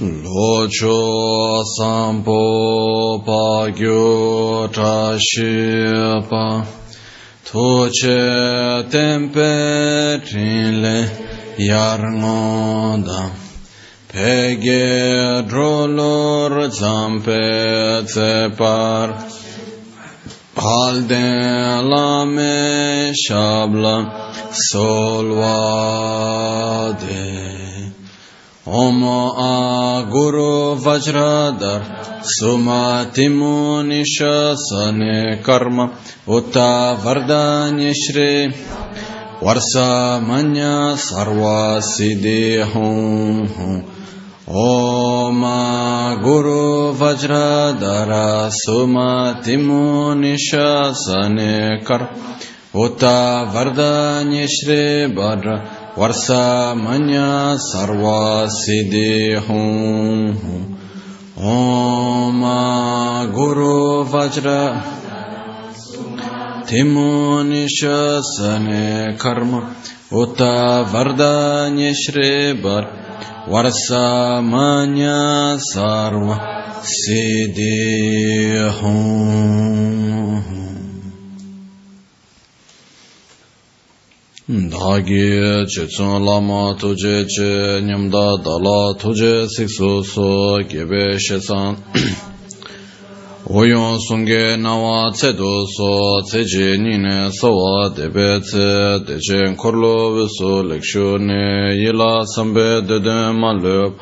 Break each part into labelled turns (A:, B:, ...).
A: Locho sampo pagyo trashipa Toche tempe trinle yarngoda Pege drolor zampe cepar Halde lame shabla solvade Om A Guru Vajradhar Sumatimu Nishasane Karma Uta Vardanya Shri Varsa Manya Sarva Siddhi Hum Om Guru Vajradhara Sumatimu Nishasane Karma Uta Vardanya वर्षमन्य सर्वसिदे हूँ ॐ गुरु वज्र थिमोनिशसने कर्म उत वरदान्यश्रेबर वर्षमन्य सर्व सिदे dhāgī chīcū lāma tujī chī nyamdā dālā tujī sikṣu sū gībē shēsān. Wūyōng sūngē nāwā cēdū sū cējī nīne sāwā dēbē cē dēchēn kōrlō wīsū likṣū nē yīlā sāmbē dēdēn mālūp.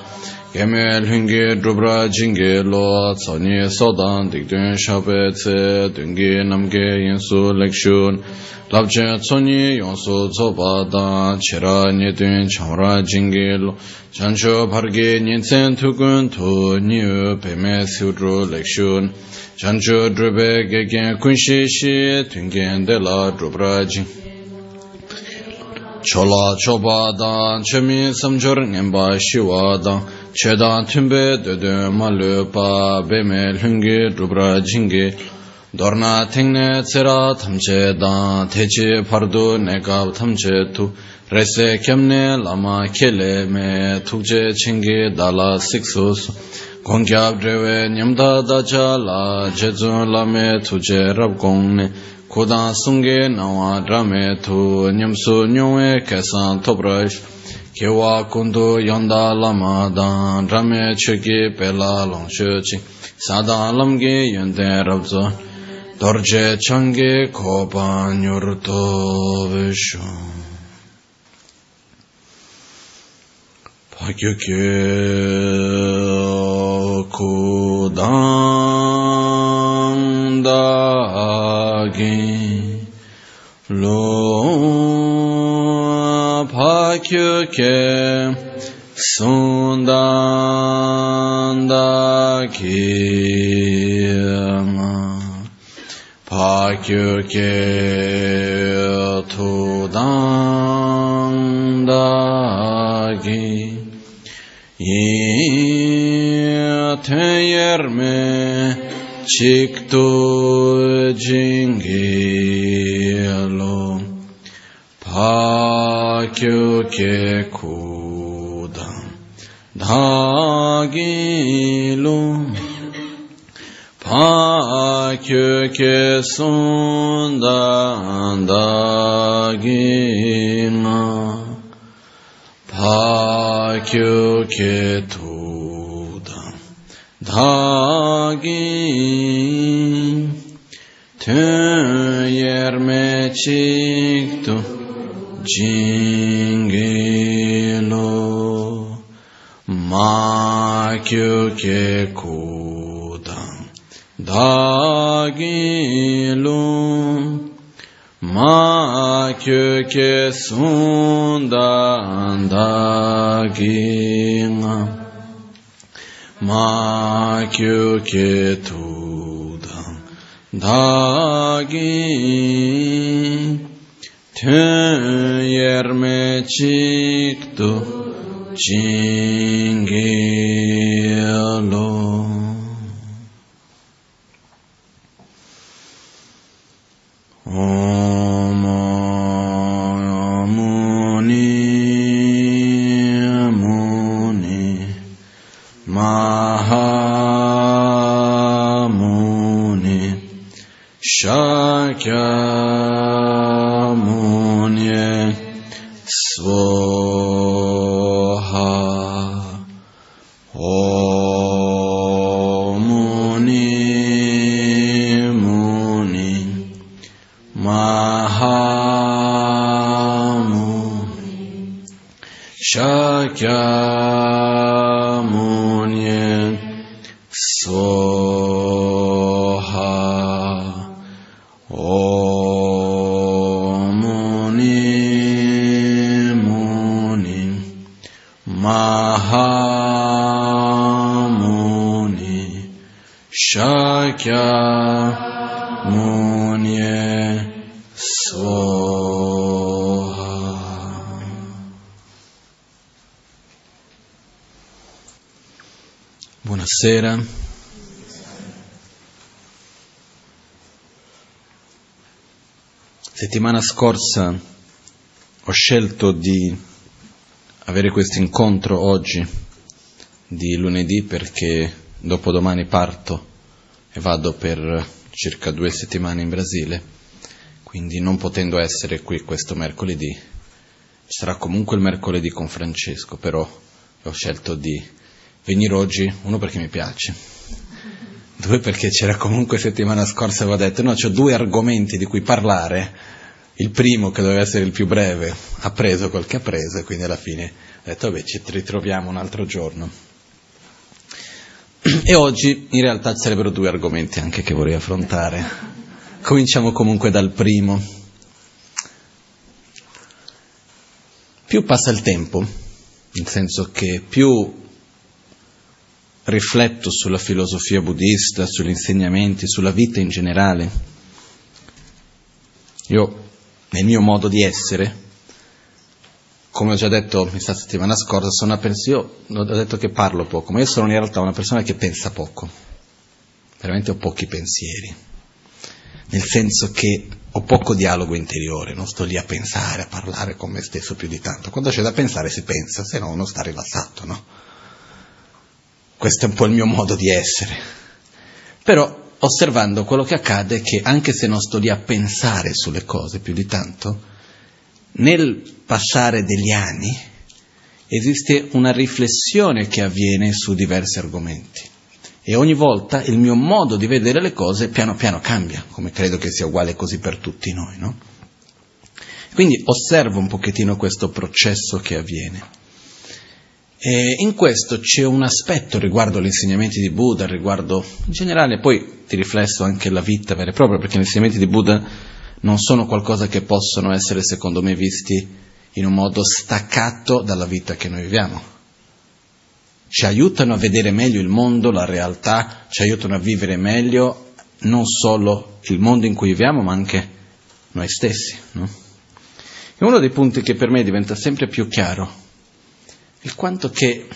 A: Yeme lhingi dhubra jingi lo tsani sodan dikdun shabe tse dungi namge yinsu lekshun. Labche tsoni yonsu tsoba dan chira nidun chamra jingi lo. Chancho pargi nintsen tukun tu niyu peme siudru lekshun. Chancho dhrupe gegen kunshi shi tungen dela dhubra jingi chola choba dan chemi samchor ngenpa shiwa dan. chedan tumbe dede malu pa beme lungi rubra jingi dorna tengne tsera tamche dan techi pardu nekab tamche tu rese kemne lama kele me tukje chingi dala siksus gongyab drewe nyamda dacha la jezun lame tuje rab gongne kudan sunge nawa drame tu nyamsu nyungwe kesan tobrash Kewa kundu yonda lama dan rame chuki pela long shuchi sada lamgi yonde rabzo dorje changi kopa nyurto vishu. Pakyukyu kudan dagi long pakyukye sundan dagi pakyuke tudandagi yatayerme chiktu jingilo pakyuke kudan dagilo pa kyo ke sundan da gina pa kyo ke tudan da gin tön yerme çıktı jingilo ma kyo ke kudan dagilum ma köke sundan dagina ma köke tudan dagin tön yerme çıktı cingelo
B: Settimana scorsa ho scelto di avere questo incontro oggi, di lunedì, perché dopodomani parto e vado per circa due settimane in Brasile, quindi non potendo essere qui questo mercoledì, ci sarà comunque il mercoledì con Francesco, però ho scelto di venire oggi, uno perché mi piace, due perché c'era comunque settimana scorsa avevo detto no, ho due argomenti di cui parlare, il primo che doveva essere il più breve ha preso quel che ha preso e quindi alla fine ho detto vabbè ci ritroviamo un altro giorno. E oggi in realtà ci sarebbero due argomenti anche che vorrei affrontare. Cominciamo comunque dal primo. Più passa il tempo, nel senso che più rifletto sulla filosofia buddista, sugli insegnamenti, sulla vita in generale. Io, nel mio modo di essere, come ho già detto questa settimana scorsa, sono una persona, io ho detto che parlo poco, ma io sono in realtà una persona che pensa poco, veramente ho pochi pensieri, nel senso che ho poco dialogo interiore, non sto lì a pensare, a parlare con me stesso più di tanto. Quando c'è da pensare si pensa, se no uno sta rilassato, no? Questo è un po' il mio modo di essere. Però osservando quello che accade che anche se non sto lì a pensare sulle cose più di tanto, nel passare degli anni esiste una riflessione che avviene su diversi argomenti e ogni volta il mio modo di vedere le cose piano piano cambia, come credo che sia uguale così per tutti noi, no? Quindi osservo un pochettino questo processo che avviene. E in questo c'è un aspetto riguardo gli insegnamenti di Buddha, riguardo in generale, poi ti riflesso anche la vita vera e propria, perché gli insegnamenti di Buddha non sono qualcosa che possono essere, secondo me, visti in un modo staccato dalla vita che noi viviamo. Ci aiutano a vedere meglio il mondo, la realtà, ci aiutano a vivere meglio non solo il mondo in cui viviamo, ma anche noi stessi. No? E uno dei punti che per me diventa sempre più chiaro il quanto che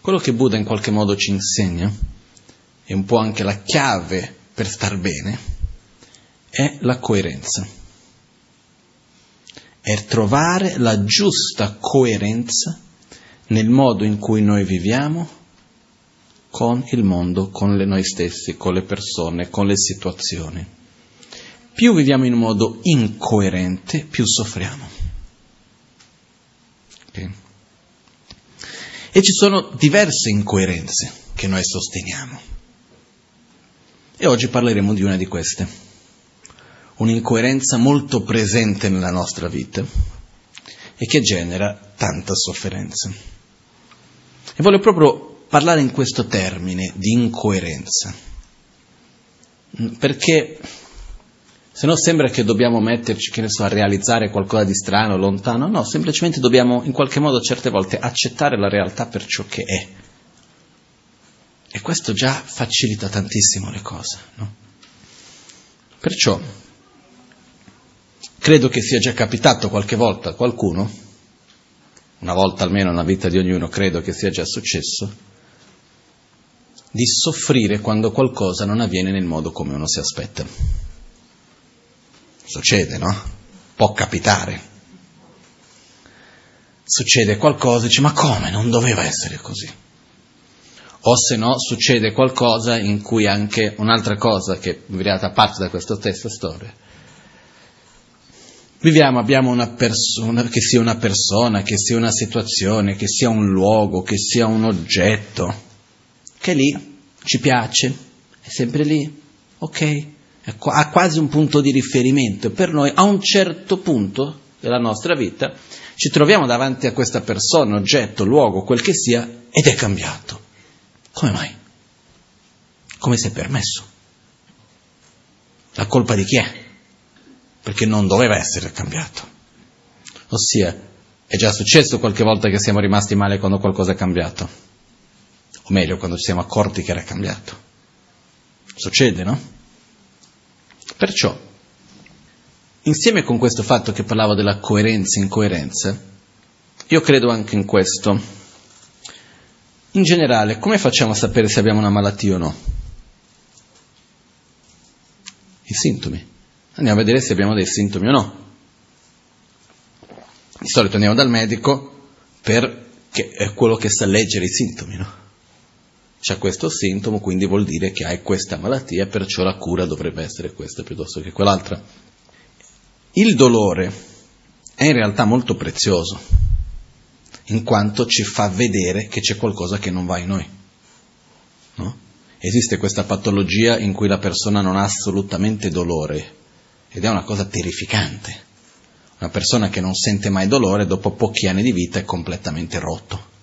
B: quello che Buddha in qualche modo ci insegna, e un po' anche la chiave per star bene, è la coerenza. È trovare la giusta coerenza nel modo in cui noi viviamo con il mondo, con noi stessi, con le persone, con le situazioni. Più viviamo in un modo incoerente, più soffriamo. Okay? E ci sono diverse incoerenze che noi sosteniamo. E oggi parleremo di una di queste. Un'incoerenza molto presente nella nostra vita e che genera tanta sofferenza. E voglio proprio parlare in questo termine di incoerenza, perché se no sembra che dobbiamo metterci, che ne so, a realizzare qualcosa di strano, lontano, no, semplicemente dobbiamo in qualche modo certe volte accettare la realtà per ciò che è. E questo già facilita tantissimo le cose, no? Perciò credo che sia già capitato qualche volta a qualcuno, una volta almeno nella vita di ognuno credo che sia già successo, di soffrire quando qualcosa non avviene nel modo come uno si aspetta. Succede, no? Può capitare. Succede qualcosa e dice ma come? Non doveva essere così. o se no succede qualcosa in cui anche un'altra cosa che viene parte da questa stessa storia. Viviamo, abbiamo una persona, che sia una persona, che sia una situazione, che sia un luogo, che sia un oggetto, che lì ci piace, è sempre lì, ok, ha quasi un punto di riferimento per noi, a un certo punto della nostra vita ci troviamo davanti a questa persona, oggetto, luogo, quel che sia, ed è cambiato. Come mai? Come si è permesso? La colpa di chi è? Perché non doveva essere cambiato. Ossia, è già successo qualche volta che siamo rimasti male quando qualcosa è cambiato. O meglio, quando ci siamo accorti che era cambiato. Succede, no? Perciò, insieme con questo fatto che parlavo della coerenza e incoerenza, io credo anche in questo in generale, come facciamo a sapere se abbiamo una malattia o no? I sintomi. Andiamo a vedere se abbiamo dei sintomi o no. Di solito andiamo dal medico perché è quello che sa leggere i sintomi, no? C'è questo sintomo, quindi vuol dire che hai questa malattia perciò la cura dovrebbe essere questa piuttosto che quell'altra. Il dolore è in realtà molto prezioso in quanto ci fa vedere che c'è qualcosa che non va in noi. No? Esiste questa patologia in cui la persona non ha assolutamente dolore ed è una cosa terrificante. Una persona che non sente mai dolore dopo pochi anni di vita è completamente rotto.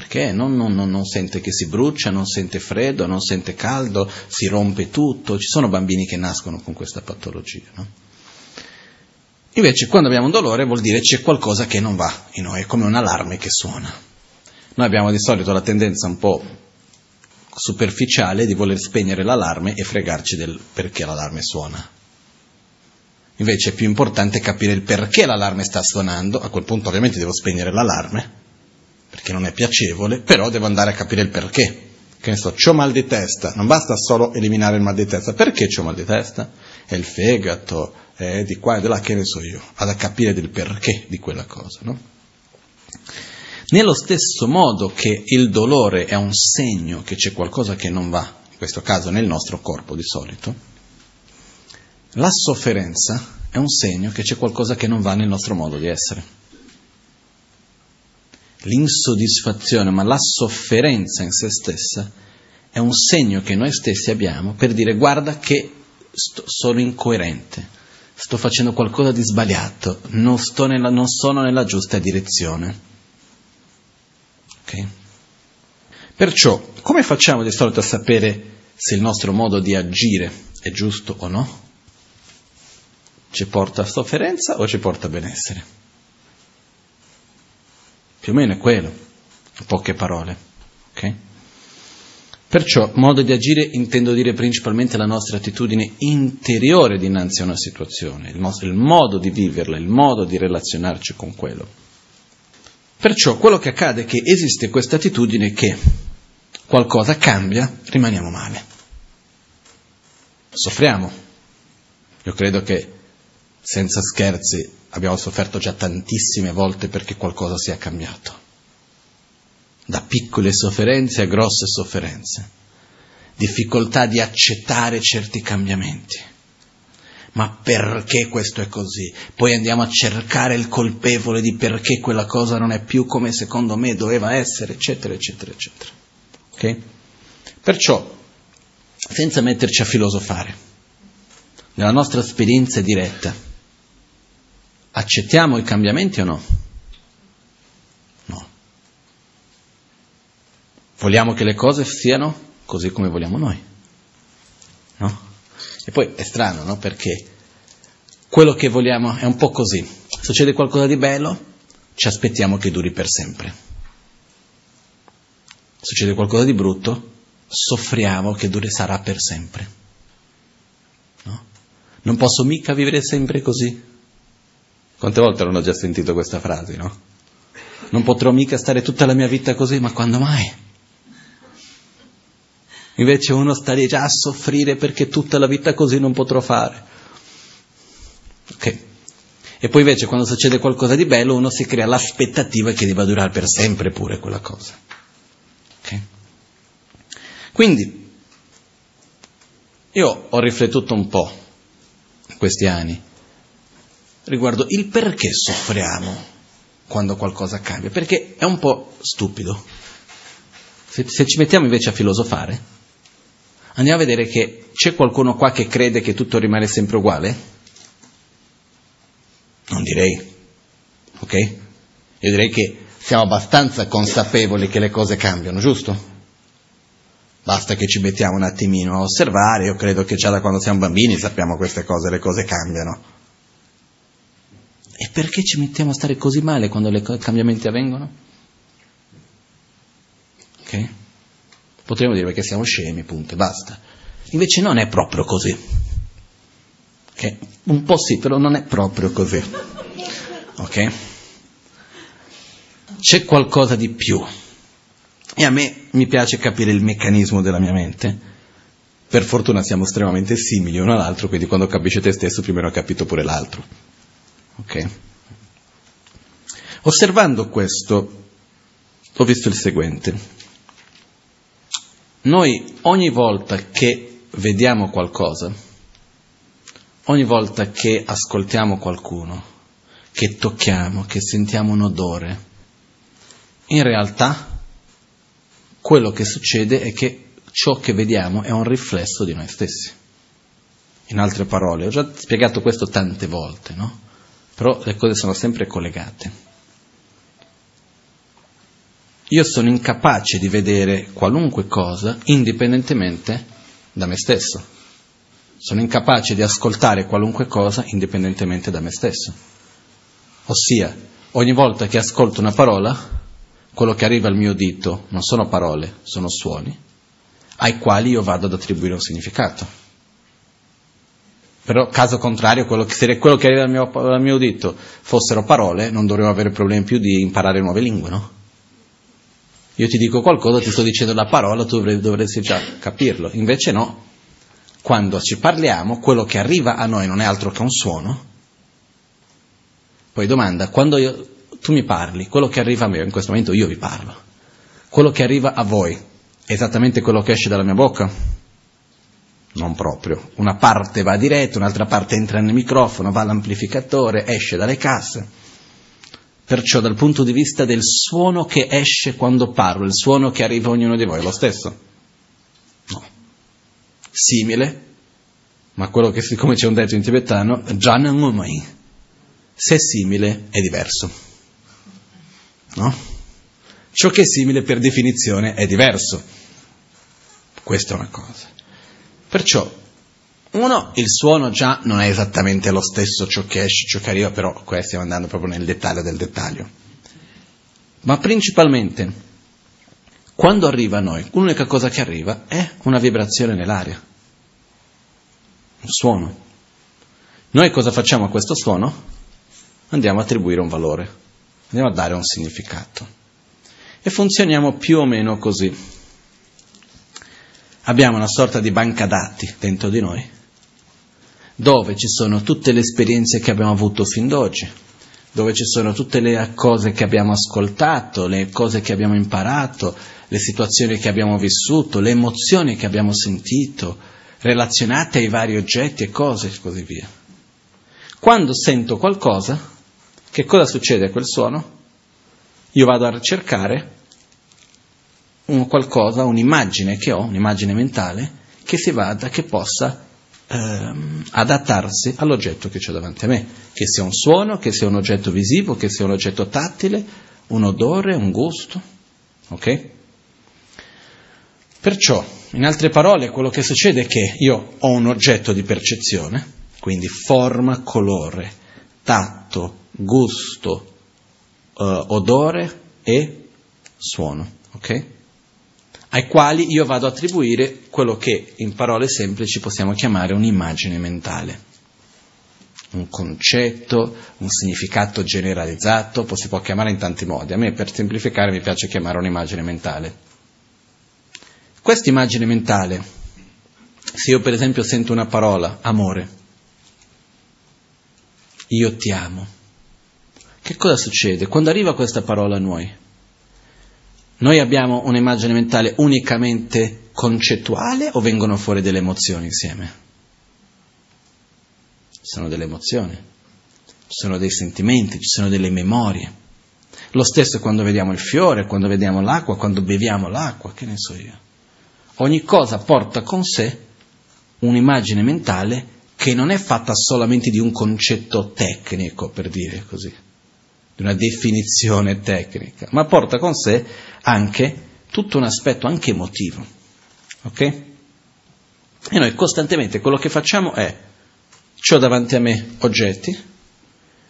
B: Perché non, non, non, sente che si brucia, non sente freddo, non sente caldo, si rompe tutto. Ci sono bambini che nascono con questa patologia. No? Invece quando abbiamo un dolore vuol dire c'è qualcosa che non va in noi, è come un allarme che suona. Noi abbiamo di solito la tendenza un po' superficiale di voler spegnere l'allarme e fregarci del perché l'allarme suona. Invece è più importante capire il perché l'allarme sta suonando, a quel punto ovviamente devo spegnere l'allarme, perché non è piacevole, però devo andare a capire il perché. Che ne so, ho mal di testa, non basta solo eliminare il mal di testa, perché ho mal di testa? È il fegato, eh, di qua e di là, che ne so io, vado a capire del perché di quella cosa, no? Nello stesso modo che il dolore è un segno che c'è qualcosa che non va, in questo caso nel nostro corpo di solito, la sofferenza è un segno che c'è qualcosa che non va nel nostro modo di essere. L'insoddisfazione, ma la sofferenza in se stessa è un segno che noi stessi abbiamo per dire guarda che sto, sono incoerente, sto facendo qualcosa di sbagliato, non, nella, non sono nella giusta direzione. Okay? Perciò, come facciamo di solito a sapere se il nostro modo di agire è giusto o no? Ci porta a sofferenza o ci porta a benessere? Più o meno è quello, in poche parole. Okay? Perciò modo di agire intendo dire principalmente la nostra attitudine interiore dinanzi a una situazione, il, nostro, il modo di viverla, il modo di relazionarci con quello. Perciò quello che accade è che esiste questa attitudine che qualcosa cambia, rimaniamo male. Soffriamo. Io credo che senza scherzi abbiamo sofferto già tantissime volte perché qualcosa sia cambiato da piccole sofferenze a grosse sofferenze, difficoltà di accettare certi cambiamenti. Ma perché questo è così? Poi andiamo a cercare il colpevole di perché quella cosa non è più come secondo me doveva essere, eccetera, eccetera, eccetera. Okay? Perciò, senza metterci a filosofare, nella nostra esperienza diretta, accettiamo i cambiamenti o no? Vogliamo che le cose siano così come vogliamo noi. No? E poi è strano, no? Perché quello che vogliamo è un po' così. Succede qualcosa di bello, ci aspettiamo che duri per sempre. Succede qualcosa di brutto, soffriamo che duri sarà per sempre. No? Non posso mica vivere sempre così. Quante volte ho già sentito questa frase, no? Non potrò mica stare tutta la mia vita così, ma quando mai? Invece uno sta lì già a soffrire perché tutta la vita così non potrò fare. Ok. E poi invece quando succede qualcosa di bello uno si crea l'aspettativa che debba durare per sempre pure quella cosa. Ok? Quindi, io ho riflettuto un po' in questi anni riguardo il perché soffriamo quando qualcosa cambia, perché è un po' stupido. Se, se ci mettiamo invece a filosofare, andiamo a vedere che c'è qualcuno qua che crede che tutto rimane sempre uguale? Non direi, ok? Io direi che siamo abbastanza consapevoli che le cose cambiano, giusto? Basta che ci mettiamo un attimino a osservare, io credo che già da quando siamo bambini sappiamo queste cose, le cose cambiano. E perché ci mettiamo a stare così male quando i cambiamenti avvengono? Ok? Potremmo dire che siamo scemi, punto, e basta. Invece non è proprio così. Okay? Un po' sì, però non è proprio così. Ok? C'è qualcosa di più. E a me mi piace capire il meccanismo della mia mente. Per fortuna siamo estremamente simili uno all'altro, quindi quando capisce te stesso, prima ho capito pure l'altro. Ok? Osservando questo, ho visto il seguente. Noi ogni volta che vediamo qualcosa, ogni volta che ascoltiamo qualcuno, che tocchiamo, che sentiamo un odore, in realtà quello che succede è che ciò che vediamo è un riflesso di noi stessi. In altre parole, ho già spiegato questo tante volte, no? Però le cose sono sempre collegate. Io sono incapace di vedere qualunque cosa indipendentemente da me stesso. Sono incapace di ascoltare qualunque cosa indipendentemente da me stesso. Ossia, ogni volta che ascolto una parola, quello che arriva al mio dito non sono parole, sono suoni, ai quali io vado ad attribuire un significato. Però, caso contrario, quello che, se quello che arriva al mio, al mio dito fossero parole, non dovremmo avere problemi più di imparare nuove lingue, no? Io ti dico qualcosa, ti sto dicendo la parola, tu dovresti già capirlo. Invece no. Quando ci parliamo, quello che arriva a noi non è altro che un suono. Poi domanda, quando io, tu mi parli, quello che arriva a me, in questo momento io vi parlo, quello che arriva a voi è esattamente quello che esce dalla mia bocca? Non proprio. Una parte va diretto, un'altra parte entra nel microfono, va all'amplificatore, esce dalle casse. Perciò dal punto di vista del suono che esce quando parlo, il suono che arriva a ognuno di voi è lo stesso? No. Simile, ma quello che siccome c'è un detto in tibetano, Janangumai, se è simile è diverso. No? Ciò che è simile per definizione è diverso. Questa è una cosa. Perciò, uno, il suono già non è esattamente lo stesso ciò che esce, ciò che arriva, però qua stiamo andando proprio nel dettaglio del dettaglio. Ma principalmente, quando arriva a noi, l'unica cosa che arriva è una vibrazione nell'aria, un suono. Noi cosa facciamo a questo suono? Andiamo a attribuire un valore andiamo a dare un significato. E funzioniamo più o meno così. Abbiamo una sorta di banca dati dentro di noi, dove ci sono tutte le esperienze che abbiamo avuto fin d'oggi, dove ci sono tutte le cose che abbiamo ascoltato, le cose che abbiamo imparato, le situazioni che abbiamo vissuto, le emozioni che abbiamo sentito, relazionate ai vari oggetti e cose e così via. Quando sento qualcosa, che cosa succede a quel suono? Io vado a cercare un qualcosa, un'immagine che ho, un'immagine mentale, che si vada, che possa ehm, adattarsi all'oggetto che c'è davanti a me, che sia un suono, che sia un oggetto visivo, che sia un oggetto tattile, un odore, un gusto. Ok? Perciò, in altre parole, quello che succede è che io ho un oggetto di percezione, quindi forma, colore, tatto, gusto, uh, odore e suono, ok? Ai quali io vado ad attribuire quello che in parole semplici possiamo chiamare un'immagine mentale, un concetto, un significato generalizzato, si può chiamare in tanti modi. A me per semplificare mi piace chiamare un'immagine mentale. Questa immagine mentale, se io per esempio sento una parola, amore, io ti amo, che cosa succede? Quando arriva questa parola a noi, noi abbiamo un'immagine mentale unicamente concettuale o vengono fuori delle emozioni insieme? Ci sono delle emozioni, ci sono dei sentimenti, ci sono delle memorie. Lo stesso quando vediamo il fiore, quando vediamo l'acqua, quando beviamo l'acqua, che ne so io. Ogni cosa porta con sé un'immagine mentale che non è fatta solamente di un concetto tecnico, per dire così, di una definizione tecnica, ma porta con sé anche tutto un aspetto anche emotivo. Ok? E noi costantemente quello che facciamo è, ho davanti a me oggetti,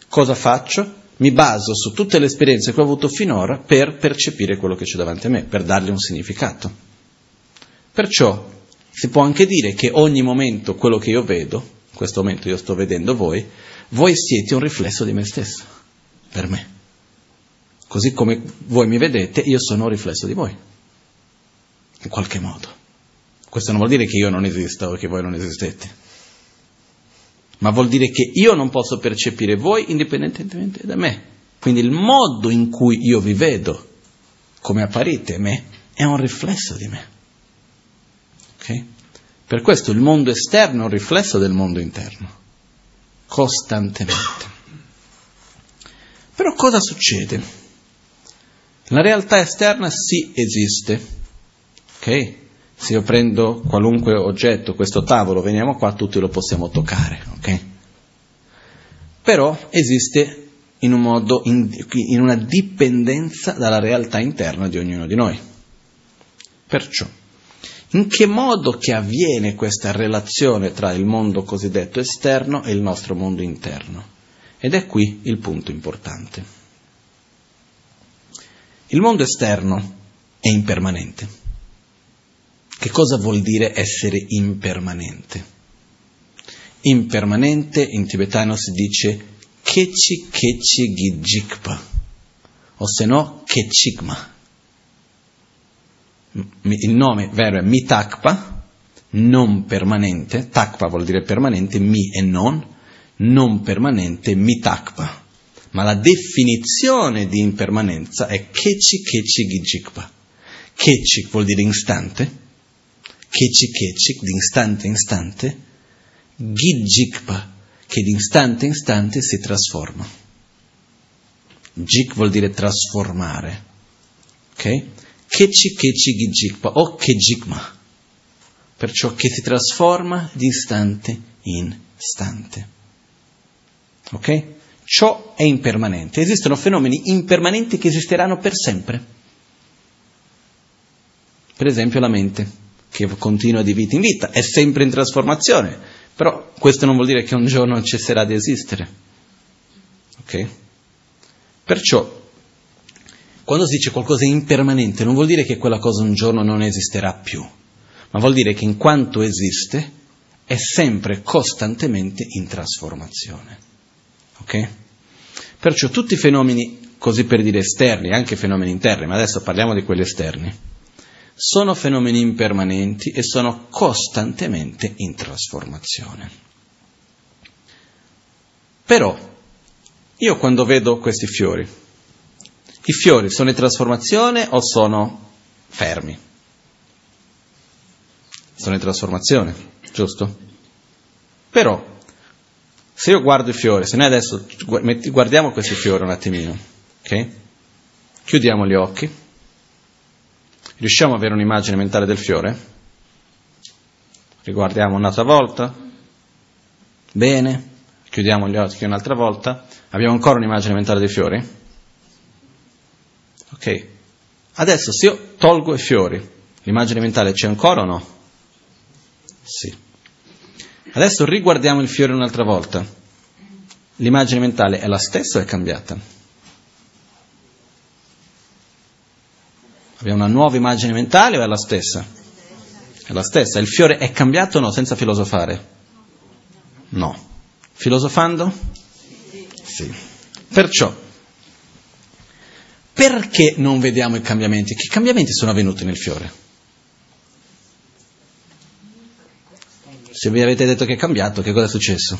B: cosa faccio? Mi baso su tutte le esperienze che ho avuto finora per percepire quello che c'è davanti a me, per dargli un significato. Perciò si può anche dire che ogni momento quello che io vedo, in questo momento io sto vedendo voi, voi siete un riflesso di me stesso, per me. Così come voi mi vedete, io sono un riflesso di voi, in qualche modo. Questo non vuol dire che io non esista o che voi non esistete, ma vuol dire che io non posso percepire voi indipendentemente da me. Quindi il modo in cui io vi vedo, come apparite me, è un riflesso di me. Okay? Per questo il mondo esterno è un riflesso del mondo interno, costantemente. Però cosa succede? La realtà esterna sì esiste, ok? Se io prendo qualunque oggetto, questo tavolo, veniamo qua, tutti lo possiamo toccare, ok? Però esiste in un modo, in, in una dipendenza dalla realtà interna di ognuno di noi. Perciò, in che modo che avviene questa relazione tra il mondo cosiddetto esterno e il nostro mondo interno? Ed è qui il punto importante. Il mondo esterno è impermanente. Che cosa vuol dire essere impermanente? Impermanente in tibetano si dice kechi kechi gijikpa, o se no kechigma. Il nome vero è mitakpa, non permanente, takpa vuol dire permanente, mi e non, non permanente, mitakpa. Ma la definizione di impermanenza è kechi kechi gijikpa. Kechi vuol dire istante, Kechik Kechik, di istante in istante, Gidjikpa, che di istante in istante si trasforma. Jik vuol dire trasformare. Ok? Kechi Kechi Gidjikpa o Kejikma, perciò che si trasforma di istante in istante. Ok? Ciò è impermanente. Esistono fenomeni impermanenti che esisteranno per sempre. Per esempio la mente che continua di vita in vita, è sempre in trasformazione, però questo non vuol dire che un giorno cesserà di esistere. Ok? Perciò, quando si dice qualcosa di impermanente, non vuol dire che quella cosa un giorno non esisterà più, ma vuol dire che in quanto esiste è sempre costantemente in trasformazione. Ok? Perciò tutti i fenomeni, così per dire esterni, anche fenomeni interni, ma adesso parliamo di quelli esterni, sono fenomeni impermanenti e sono costantemente in trasformazione. Però, io quando vedo questi fiori, i fiori sono in trasformazione o sono fermi? Sono in trasformazione, giusto? Però, se io guardo i fiori, se noi adesso guardiamo questi fiori un attimino, ok? Chiudiamo gli occhi Riusciamo ad avere un'immagine mentale del fiore? Riguardiamo un'altra volta? Bene, chiudiamo gli occhi un'altra volta. Abbiamo ancora un'immagine mentale dei fiori? Ok. Adesso se io tolgo i fiori, l'immagine mentale c'è ancora o no? Sì. Adesso riguardiamo il fiore un'altra volta. L'immagine mentale è la stessa o è cambiata? Abbiamo una nuova immagine mentale o è la stessa? È la stessa. Il fiore è cambiato o no senza filosofare? No. Filosofando? Sì. Perciò, perché non vediamo i cambiamenti? Che cambiamenti sono avvenuti nel fiore? Se vi avete detto che è cambiato, che cosa è successo?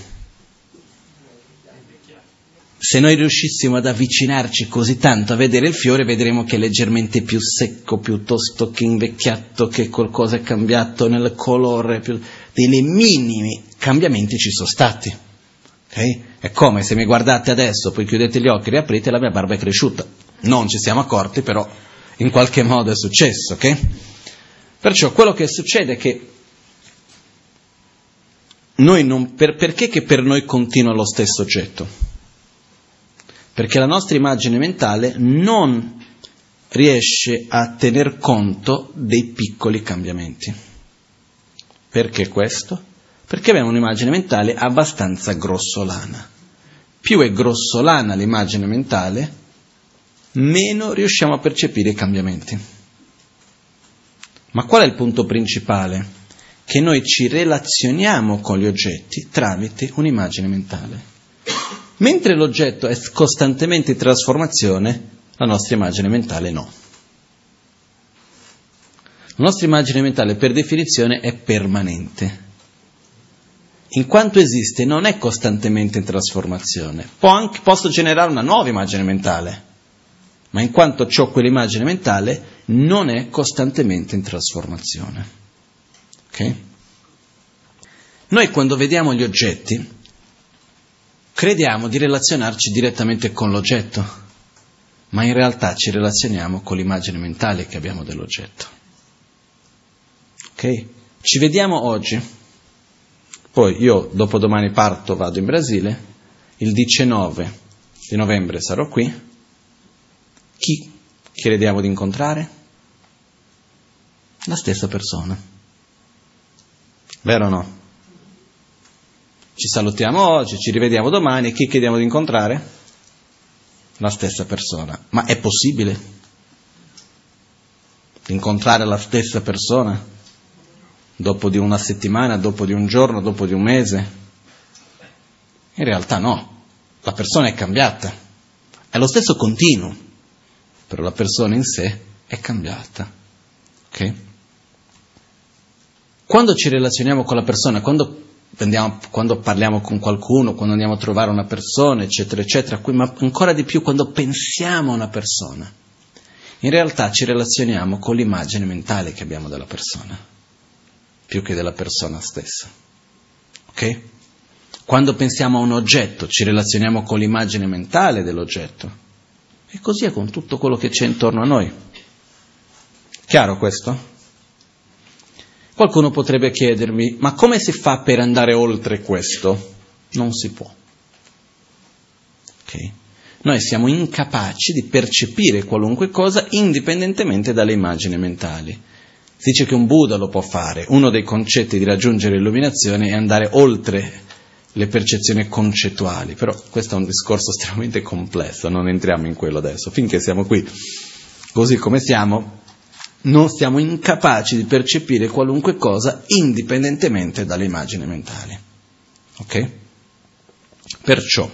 B: se noi riuscissimo ad avvicinarci così tanto a vedere il fiore, vedremo che è leggermente più secco piuttosto che invecchiato, che qualcosa è cambiato nel colore, più... dei minimi cambiamenti ci sono stati. Okay? È come se mi guardate adesso, poi chiudete gli occhi, riaprite, la mia barba è cresciuta. Non ci siamo accorti, però in qualche modo è successo, ok? Perciò quello che succede è che non, per, perché che per noi continua lo stesso oggetto? perché la nostra immagine mentale non riesce a tener conto dei piccoli cambiamenti. Perché questo? Perché abbiamo un'immagine mentale abbastanza grossolana. Più è grossolana l'immagine mentale, meno riusciamo a percepire i cambiamenti. Ma qual è il punto principale? Che noi ci relazioniamo con gli oggetti tramite un'immagine mentale. Mentre l'oggetto è costantemente in trasformazione, la nostra immagine mentale no. La nostra immagine mentale per definizione è permanente. In quanto esiste non è costantemente in trasformazione. Anche, posso generare una nuova immagine mentale, ma in quanto ho quell'immagine mentale non è costantemente in trasformazione. Ok? Noi quando vediamo gli oggetti crediamo di relazionarci direttamente con l'oggetto, ma in realtà ci relazioniamo con l'immagine mentale che abbiamo dell'oggetto. Ok? Ci vediamo oggi, poi io dopodomani parto, vado in Brasile, il 19 di novembre sarò qui. Chi crediamo di incontrare? La stessa persona. Vero o no? Ci salutiamo oggi, ci rivediamo domani e chi chiediamo di incontrare? La stessa persona. Ma è possibile incontrare la stessa persona dopo di una settimana, dopo di un giorno, dopo di un mese? In realtà no, la persona è cambiata, è lo stesso continuo, però la persona in sé è cambiata. Ok? Quando ci relazioniamo con la persona, quando andiamo, quando parliamo con qualcuno, quando andiamo a trovare una persona, eccetera, eccetera, ma ancora di più quando pensiamo a una persona. In realtà ci relazioniamo con l'immagine mentale che abbiamo della persona, più che della persona stessa. Ok? Quando pensiamo a un oggetto, ci relazioniamo con l'immagine mentale dell'oggetto. E così è con tutto quello che c'è intorno a noi. Chiaro questo? Qualcuno potrebbe chiedermi, ma come si fa per andare oltre questo? Non si può. Okay? Noi siamo incapaci di percepire qualunque cosa indipendentemente dalle immagini mentali. Si dice che un Buddha lo può fare, uno dei concetti di raggiungere l'illuminazione è andare oltre le percezioni concettuali, però questo è un discorso estremamente complesso, non entriamo in quello adesso. Finché siamo qui così come siamo, non siamo incapaci di percepire qualunque cosa indipendentemente dalle immagini mentali. Ok? Perciò,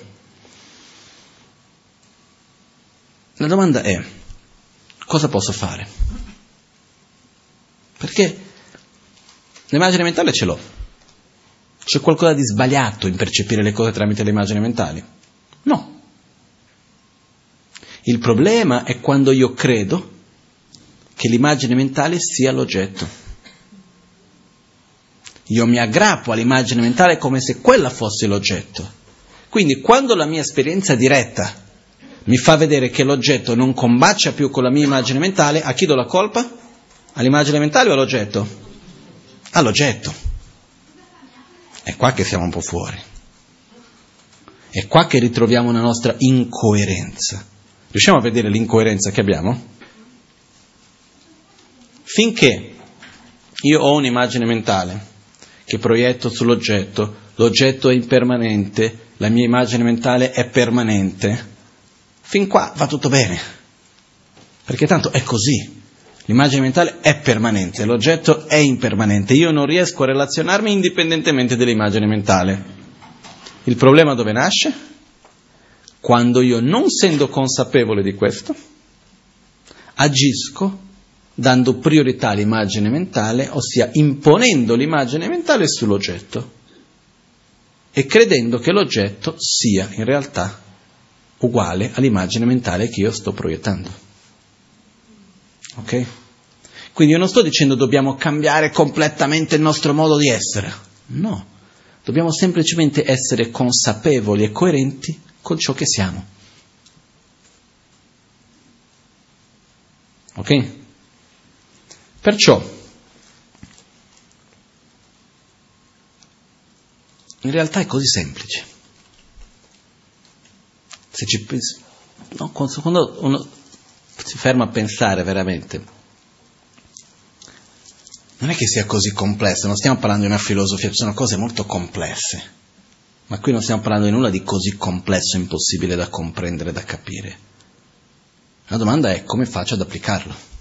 B: la domanda è, cosa posso fare? Perché l'immagine mentale ce l'ho. C'è qualcosa di sbagliato in percepire le cose tramite le immagini mentali? No. Il problema è quando io credo che l'immagine mentale sia l'oggetto. Io mi aggrappo all'immagine mentale come se quella fosse l'oggetto. Quindi quando la mia esperienza diretta mi fa vedere che l'oggetto non combacia più con la mia immagine mentale, a chi do la colpa? All'immagine mentale o all'oggetto? All'oggetto. È qua che siamo un po' fuori. È qua che ritroviamo una nostra incoerenza. Riusciamo a vedere l'incoerenza che abbiamo? Finché io ho un'immagine mentale che proietto sull'oggetto, l'oggetto è impermanente, la mia immagine mentale è permanente, fin qua va tutto bene, perché tanto è così. L'immagine mentale è permanente, l'oggetto è impermanente, io non riesco a relazionarmi indipendentemente dall'immagine mentale. Il problema dove nasce? Quando io, non essendo consapevole di questo, agisco dando priorità all'immagine mentale, ossia imponendo l'immagine mentale sull'oggetto e credendo che l'oggetto sia in realtà uguale all'immagine mentale che io sto proiettando. Ok? Quindi io non sto dicendo dobbiamo cambiare completamente il nostro modo di essere. No, dobbiamo semplicemente essere consapevoli e coerenti con ciò che siamo. Ok? Perciò, in realtà è così semplice. Se ci pensi, no, quando uno si ferma a pensare veramente, non è che sia così complesso, non stiamo parlando di una filosofia, sono cose molto complesse, ma qui non stiamo parlando di nulla di così complesso, impossibile da comprendere, da capire. La domanda è come faccio ad applicarlo?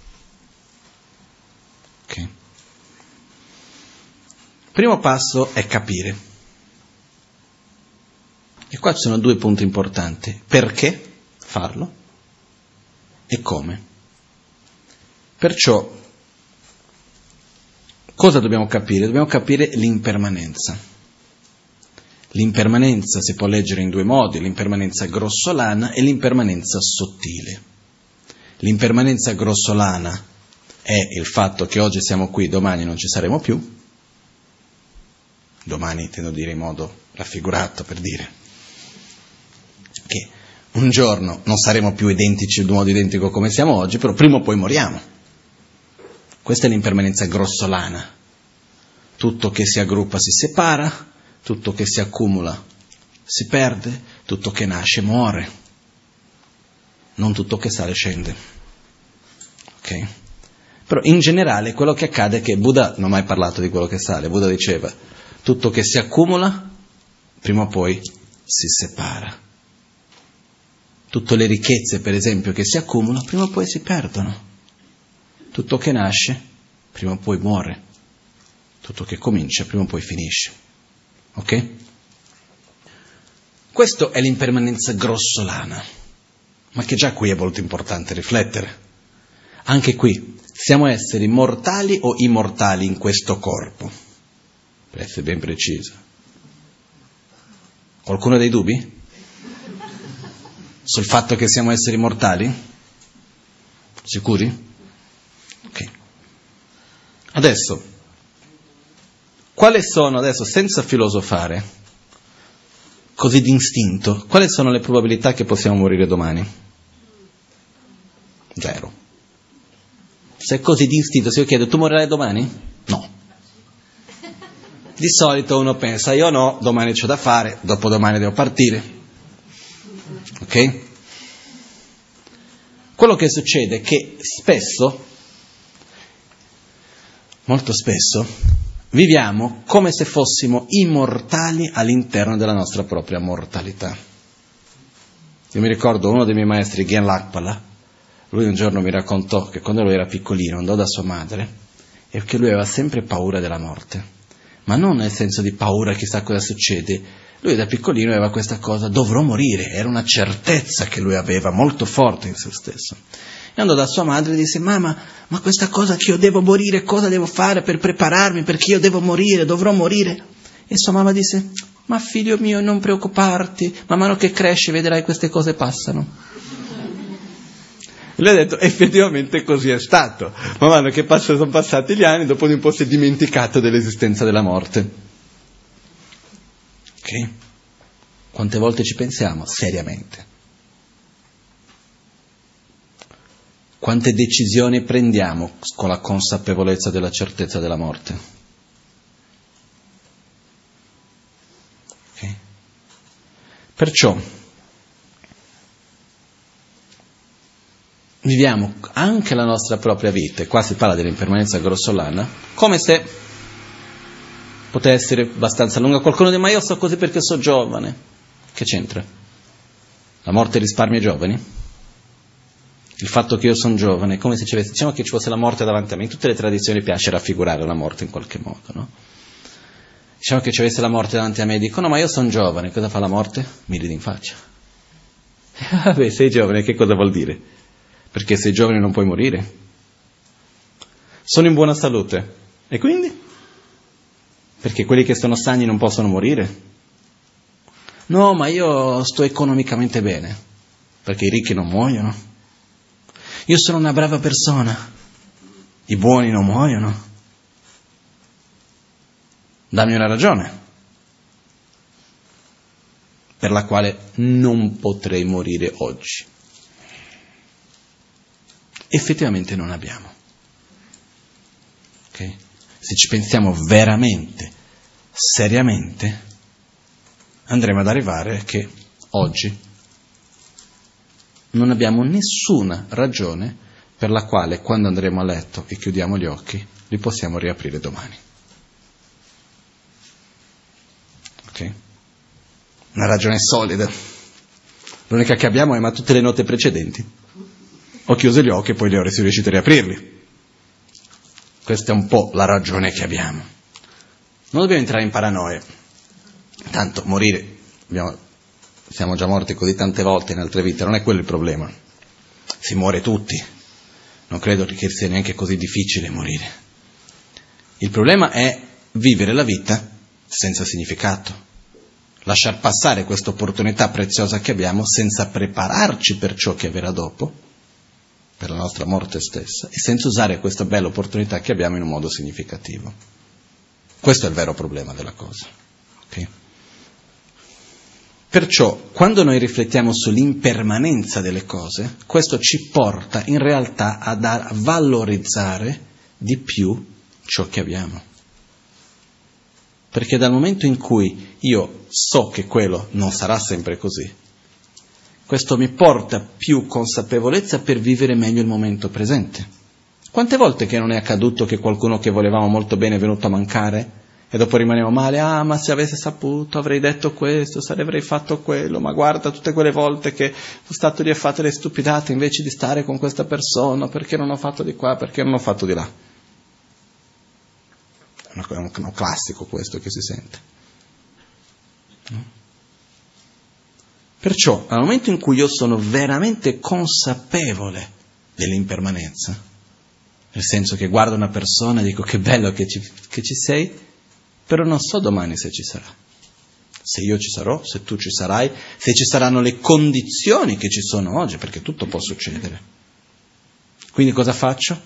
B: Okay. Primo passo è capire. E qua ci sono due punti importanti. Perché farlo e come? Perciò Cosa dobbiamo capire? Dobbiamo capire l'impermanenza. L'impermanenza si può leggere in due modi, l'impermanenza grossolana e l'impermanenza sottile. L'impermanenza grossolana è il fatto che oggi siamo qui, domani non ci saremo più. Domani intendo dire in modo raffigurato per dire che un giorno non saremo più identici in modo identico come siamo oggi, però prima o poi moriamo. Questa è l'impermanenza grossolana. Tutto che si aggruppa si separa, tutto che si accumula si perde, tutto che nasce muore. Non tutto che sale scende. Ok? Però in generale quello che accade è che Buddha non ha mai parlato di quello che sale, Buddha diceva tutto che si accumula prima o poi si separa. Tutte le ricchezze, per esempio, che si accumulano prima o poi si perdono. Tutto che nasce, prima o poi muore. Tutto che comincia, prima o poi finisce. Ok? Questo è l'impermanenza grossolana, ma che già qui è molto importante riflettere. Anche qui, siamo esseri mortali o immortali in questo corpo? Per essere ben preciso. Qualcuno dei dubbi? Sul fatto che siamo esseri mortali? Sicuri? Adesso, quali sono, adesso senza filosofare, così d'istinto, quali sono le probabilità che possiamo morire domani? Zero. Se è così d'istinto, se io chiedo, tu morirai domani? No. Di solito uno pensa, io no, domani c'ho da fare, dopodomani devo partire. Ok? Quello che succede è che spesso molto spesso viviamo come se fossimo immortali all'interno della nostra propria mortalità. Io mi ricordo uno dei miei maestri, Gyan Lakpala, lui un giorno mi raccontò che quando lui era piccolino andò da sua madre e che lui aveva sempre paura della morte, ma non nel senso di paura chissà cosa succede, lui da piccolino aveva questa cosa, dovrò morire, era una certezza che lui aveva molto forte in se stesso. E andò da sua madre e disse, mamma, ma questa cosa che io devo morire, cosa devo fare per prepararmi? Perché io devo morire, dovrò morire? E sua mamma disse, ma figlio mio, non preoccuparti, man mano che cresci vedrai queste cose passano. Lui ha detto, effettivamente così è stato. Man mano che pass- sono passati gli anni, dopo un po' si è dimenticato dell'esistenza della morte. Ok? Quante volte ci pensiamo? Seriamente. Quante decisioni prendiamo con la consapevolezza della certezza della morte? Okay. Perciò viviamo anche la nostra propria vita, e qua si parla dell'impermanenza grossolana, come se potesse essere abbastanza lunga. Qualcuno dice, ma io so così perché sono giovane. Che c'entra? La morte risparmia i giovani? il fatto che io sono giovane, è come se ci avesse, diciamo che ci fosse la morte davanti a me, in tutte le tradizioni piace raffigurare la morte in qualche modo, no? Diciamo che ci avesse la morte davanti a me e dico, no ma io sono giovane, cosa fa la morte? Mi ride in faccia. Vabbè, sei giovane, che cosa vuol dire? Perché sei giovane non puoi morire. Sono in buona salute. E quindi? Perché quelli che sono sani non possono morire? No, ma io sto economicamente bene. perché i ricchi non muoiono. Io sono una brava persona, i buoni non muoiono. Dammi una ragione per la quale non potrei morire oggi. Effettivamente non abbiamo. Okay? Se ci pensiamo veramente, seriamente, andremo ad arrivare che oggi non abbiamo nessuna ragione per la quale quando andremo a letto e chiudiamo gli occhi li possiamo riaprire domani. Ok? Una ragione solida. L'unica che abbiamo è ma tutte le note precedenti. Ho chiuso gli occhi e poi li ho riuscito a riaprirli. Questa è un po' la ragione che abbiamo. Non dobbiamo entrare in paranoia. Tanto morire, abbiamo siamo già morti così tante volte in altre vite, non è quello il problema. Si muore tutti. Non credo che sia neanche così difficile morire. Il problema è vivere la vita senza significato. Lasciar passare questa opportunità preziosa che abbiamo senza prepararci per ciò che avverrà dopo, per la nostra morte stessa, e senza usare questa bella opportunità che abbiamo in un modo significativo. Questo è il vero problema della cosa. Okay? Perciò, quando noi riflettiamo sull'impermanenza delle cose, questo ci porta in realtà a, dar, a valorizzare di più ciò che abbiamo. Perché dal momento in cui io so che quello non sarà sempre così, questo mi porta più consapevolezza per vivere meglio il momento presente. Quante volte che non è accaduto che qualcuno che volevamo molto bene è venuto a mancare e dopo rimaniamo male, ah ma se avessi saputo avrei detto questo, se avrei fatto quello, ma guarda tutte quelle volte che sono stato lì a fare le stupidate invece di stare con questa persona, perché non ho fatto di qua, perché non ho fatto di là. È un, classico questo che si sente. Perciò, al momento in cui io sono veramente consapevole dell'impermanenza, nel senso che guardo una persona e dico che bello che ci, che ci sei, però non so domani se ci sarà. Se io ci sarò, se tu ci sarai, se ci saranno le condizioni che ci sono oggi, perché tutto può succedere. Quindi cosa faccio?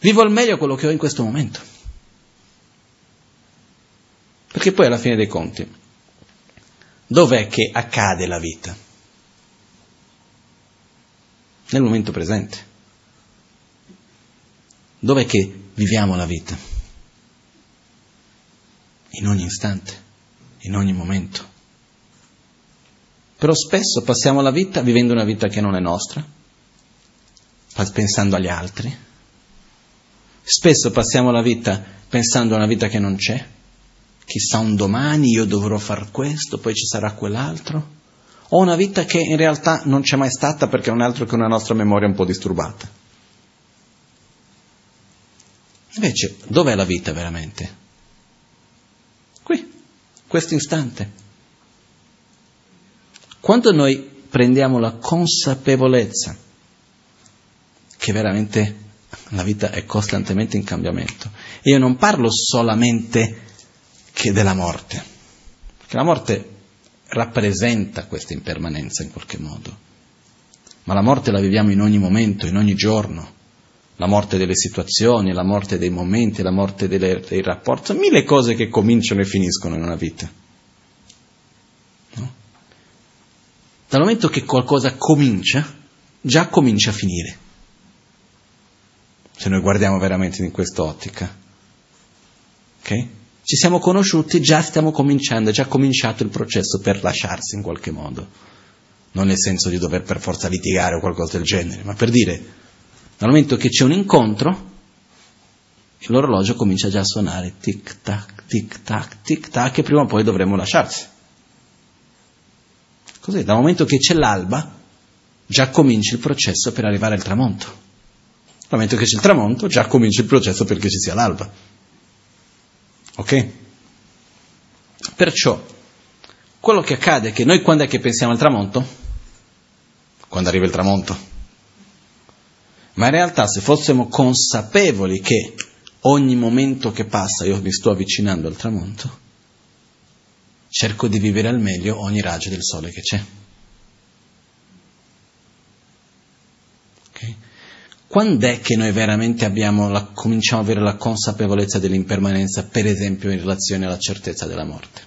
B: Vivo al meglio quello che ho in questo momento. Perché poi alla fine dei conti, dov'è che accade la vita? Nel momento presente. Dov'è che viviamo la vita? in ogni istante, in ogni momento. Però spesso passiamo la vita vivendo una vita che non è nostra, pensando agli altri. Spesso passiamo la vita pensando a una vita che non c'è. Chissà un domani io dovrò far questo, poi ci sarà quell'altro. O una vita che in realtà non c'è mai stata perché non è altro che una nostra memoria un po' disturbata. Invece, dov'è la vita veramente? questo istante. Quando noi prendiamo la consapevolezza che veramente la vita è costantemente in cambiamento, e io non parlo solamente che della morte, perché la morte rappresenta questa impermanenza in qualche modo, ma la morte la viviamo in ogni momento, in ogni giorno la morte delle situazioni, la morte dei momenti, la morte delle, dei rapporti, sono mille cose che cominciano e finiscono in una vita. No? Dal momento che qualcosa comincia, già comincia a finire. Se noi guardiamo veramente in quest'ottica. Ok? Ci siamo conosciuti, già stiamo cominciando, è già cominciato il processo per lasciarsi in qualche modo. Non nel senso di dover per forza litigare o qualcosa del genere, ma per dire dal momento che c'è un incontro, l'orologio comincia già a suonare tic tac, tic tac, tic tac, e prima o poi dovremo lasciarsi. Così, dal momento che c'è l'alba, già comincia il processo per arrivare al tramonto. Dal momento che c'è il tramonto, già comincia il processo perché ci sia l'alba. Ok? Perciò, quello che accade è che noi quando è che pensiamo al tramonto? Quando arriva il tramonto. Ma in realtà se fossimo consapevoli che ogni momento che passa io mi sto avvicinando al tramonto, cerco di vivere al meglio ogni raggio del sole che c'è. Quando è che noi veramente la, cominciamo ad avere la consapevolezza dell'impermanenza, per esempio in relazione alla certezza della morte?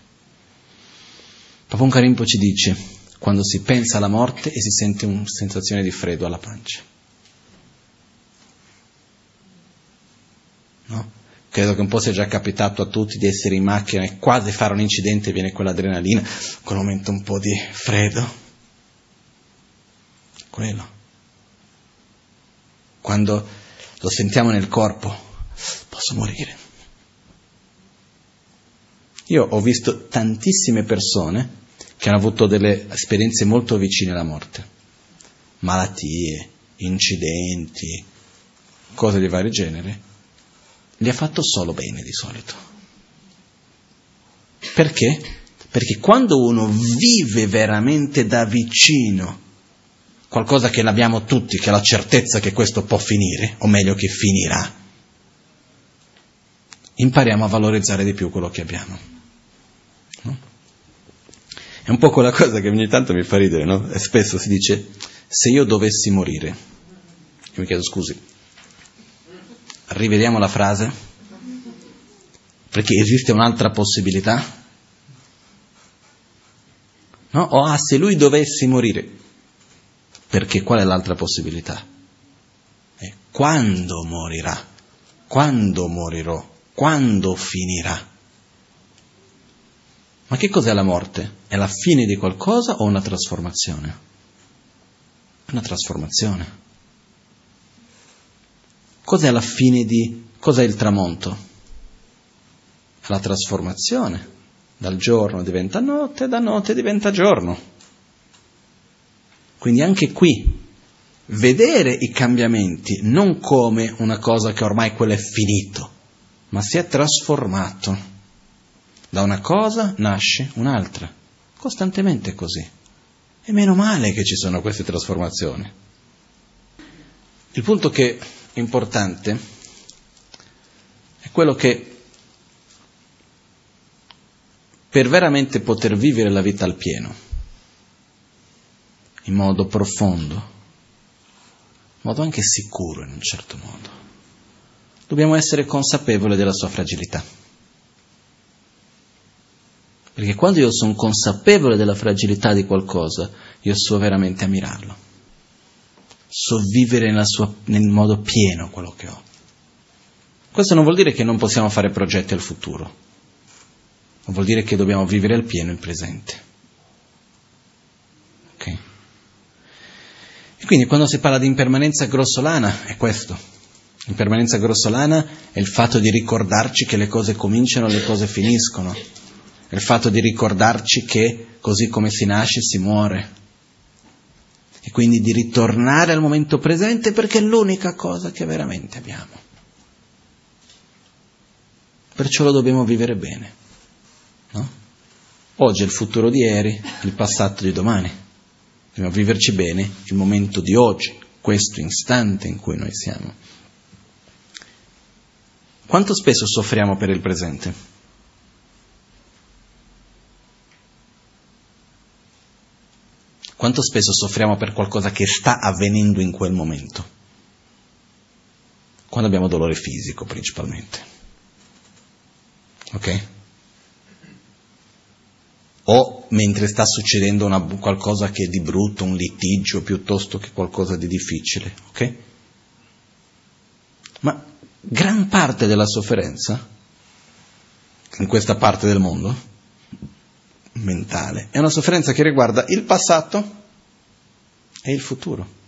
B: Papun Karimpo ci dice, quando si pensa alla morte e si sente una sensazione di freddo alla pancia. No? Credo che un po' sia già capitato a tutti di essere in macchina e quasi fare un incidente viene quell'adrenalina, quel momento un po' di freddo. Quello quando lo sentiamo nel corpo, posso morire. Io ho visto tantissime persone che hanno avuto delle esperienze molto vicine alla morte, malattie, incidenti, cose di vario genere, li ha fatto solo bene di solito. Perché? Perché quando uno vive veramente da vicino qualcosa che l'abbiamo tutti, che è la certezza che questo può finire, o meglio che finirà, impariamo a valorizzare di più quello che abbiamo. No? È un po' quella cosa che ogni tanto mi fa ridere, no? E spesso si dice, se io dovessi morire, io mi chiedo scusi, rivediamo la frase, perché esiste un'altra possibilità? No? O ah, se lui dovessi morire, perché qual è l'altra possibilità? Eh, quando morirà? Quando morirò? Quando finirà? Ma che cos'è la morte? È la fine di qualcosa o una trasformazione? Una trasformazione. Cos'è la fine di... cos'è il tramonto? È la trasformazione. Dal giorno diventa notte, da notte diventa giorno. Quindi anche qui vedere i cambiamenti non come una cosa che ormai quello è finito, ma si è trasformato. Da una cosa nasce un'altra, costantemente così. E meno male che ci sono queste trasformazioni. Il punto che è importante è quello che per veramente poter vivere la vita al pieno, in modo profondo, in modo anche sicuro in un certo modo. Dobbiamo essere consapevoli della sua fragilità. Perché quando io sono consapevole della fragilità di qualcosa, io so veramente ammirarlo. So vivere sua, nel modo pieno quello che ho. Questo non vuol dire che non possiamo fare progetti al futuro, ma vuol dire che dobbiamo vivere al pieno il presente. Ok? E quindi quando si parla di impermanenza grossolana è questo. Impermanenza grossolana è il fatto di ricordarci che le cose cominciano e le cose finiscono. È il fatto di ricordarci che così come si nasce si muore. E quindi di ritornare al momento presente perché è l'unica cosa che veramente abbiamo. Perciò lo dobbiamo vivere bene. No? Oggi è il futuro di ieri, il passato di domani. Dobbiamo viverci bene il momento di oggi, questo istante in cui noi siamo. Quanto spesso soffriamo per il presente? Quanto spesso soffriamo per qualcosa che sta avvenendo in quel momento? Quando abbiamo dolore fisico principalmente. Ok? O mentre sta succedendo una, qualcosa che è di brutto, un litigio piuttosto che qualcosa di difficile, ok? Ma gran parte della sofferenza in questa parte del mondo mentale è una sofferenza che riguarda il passato e il futuro.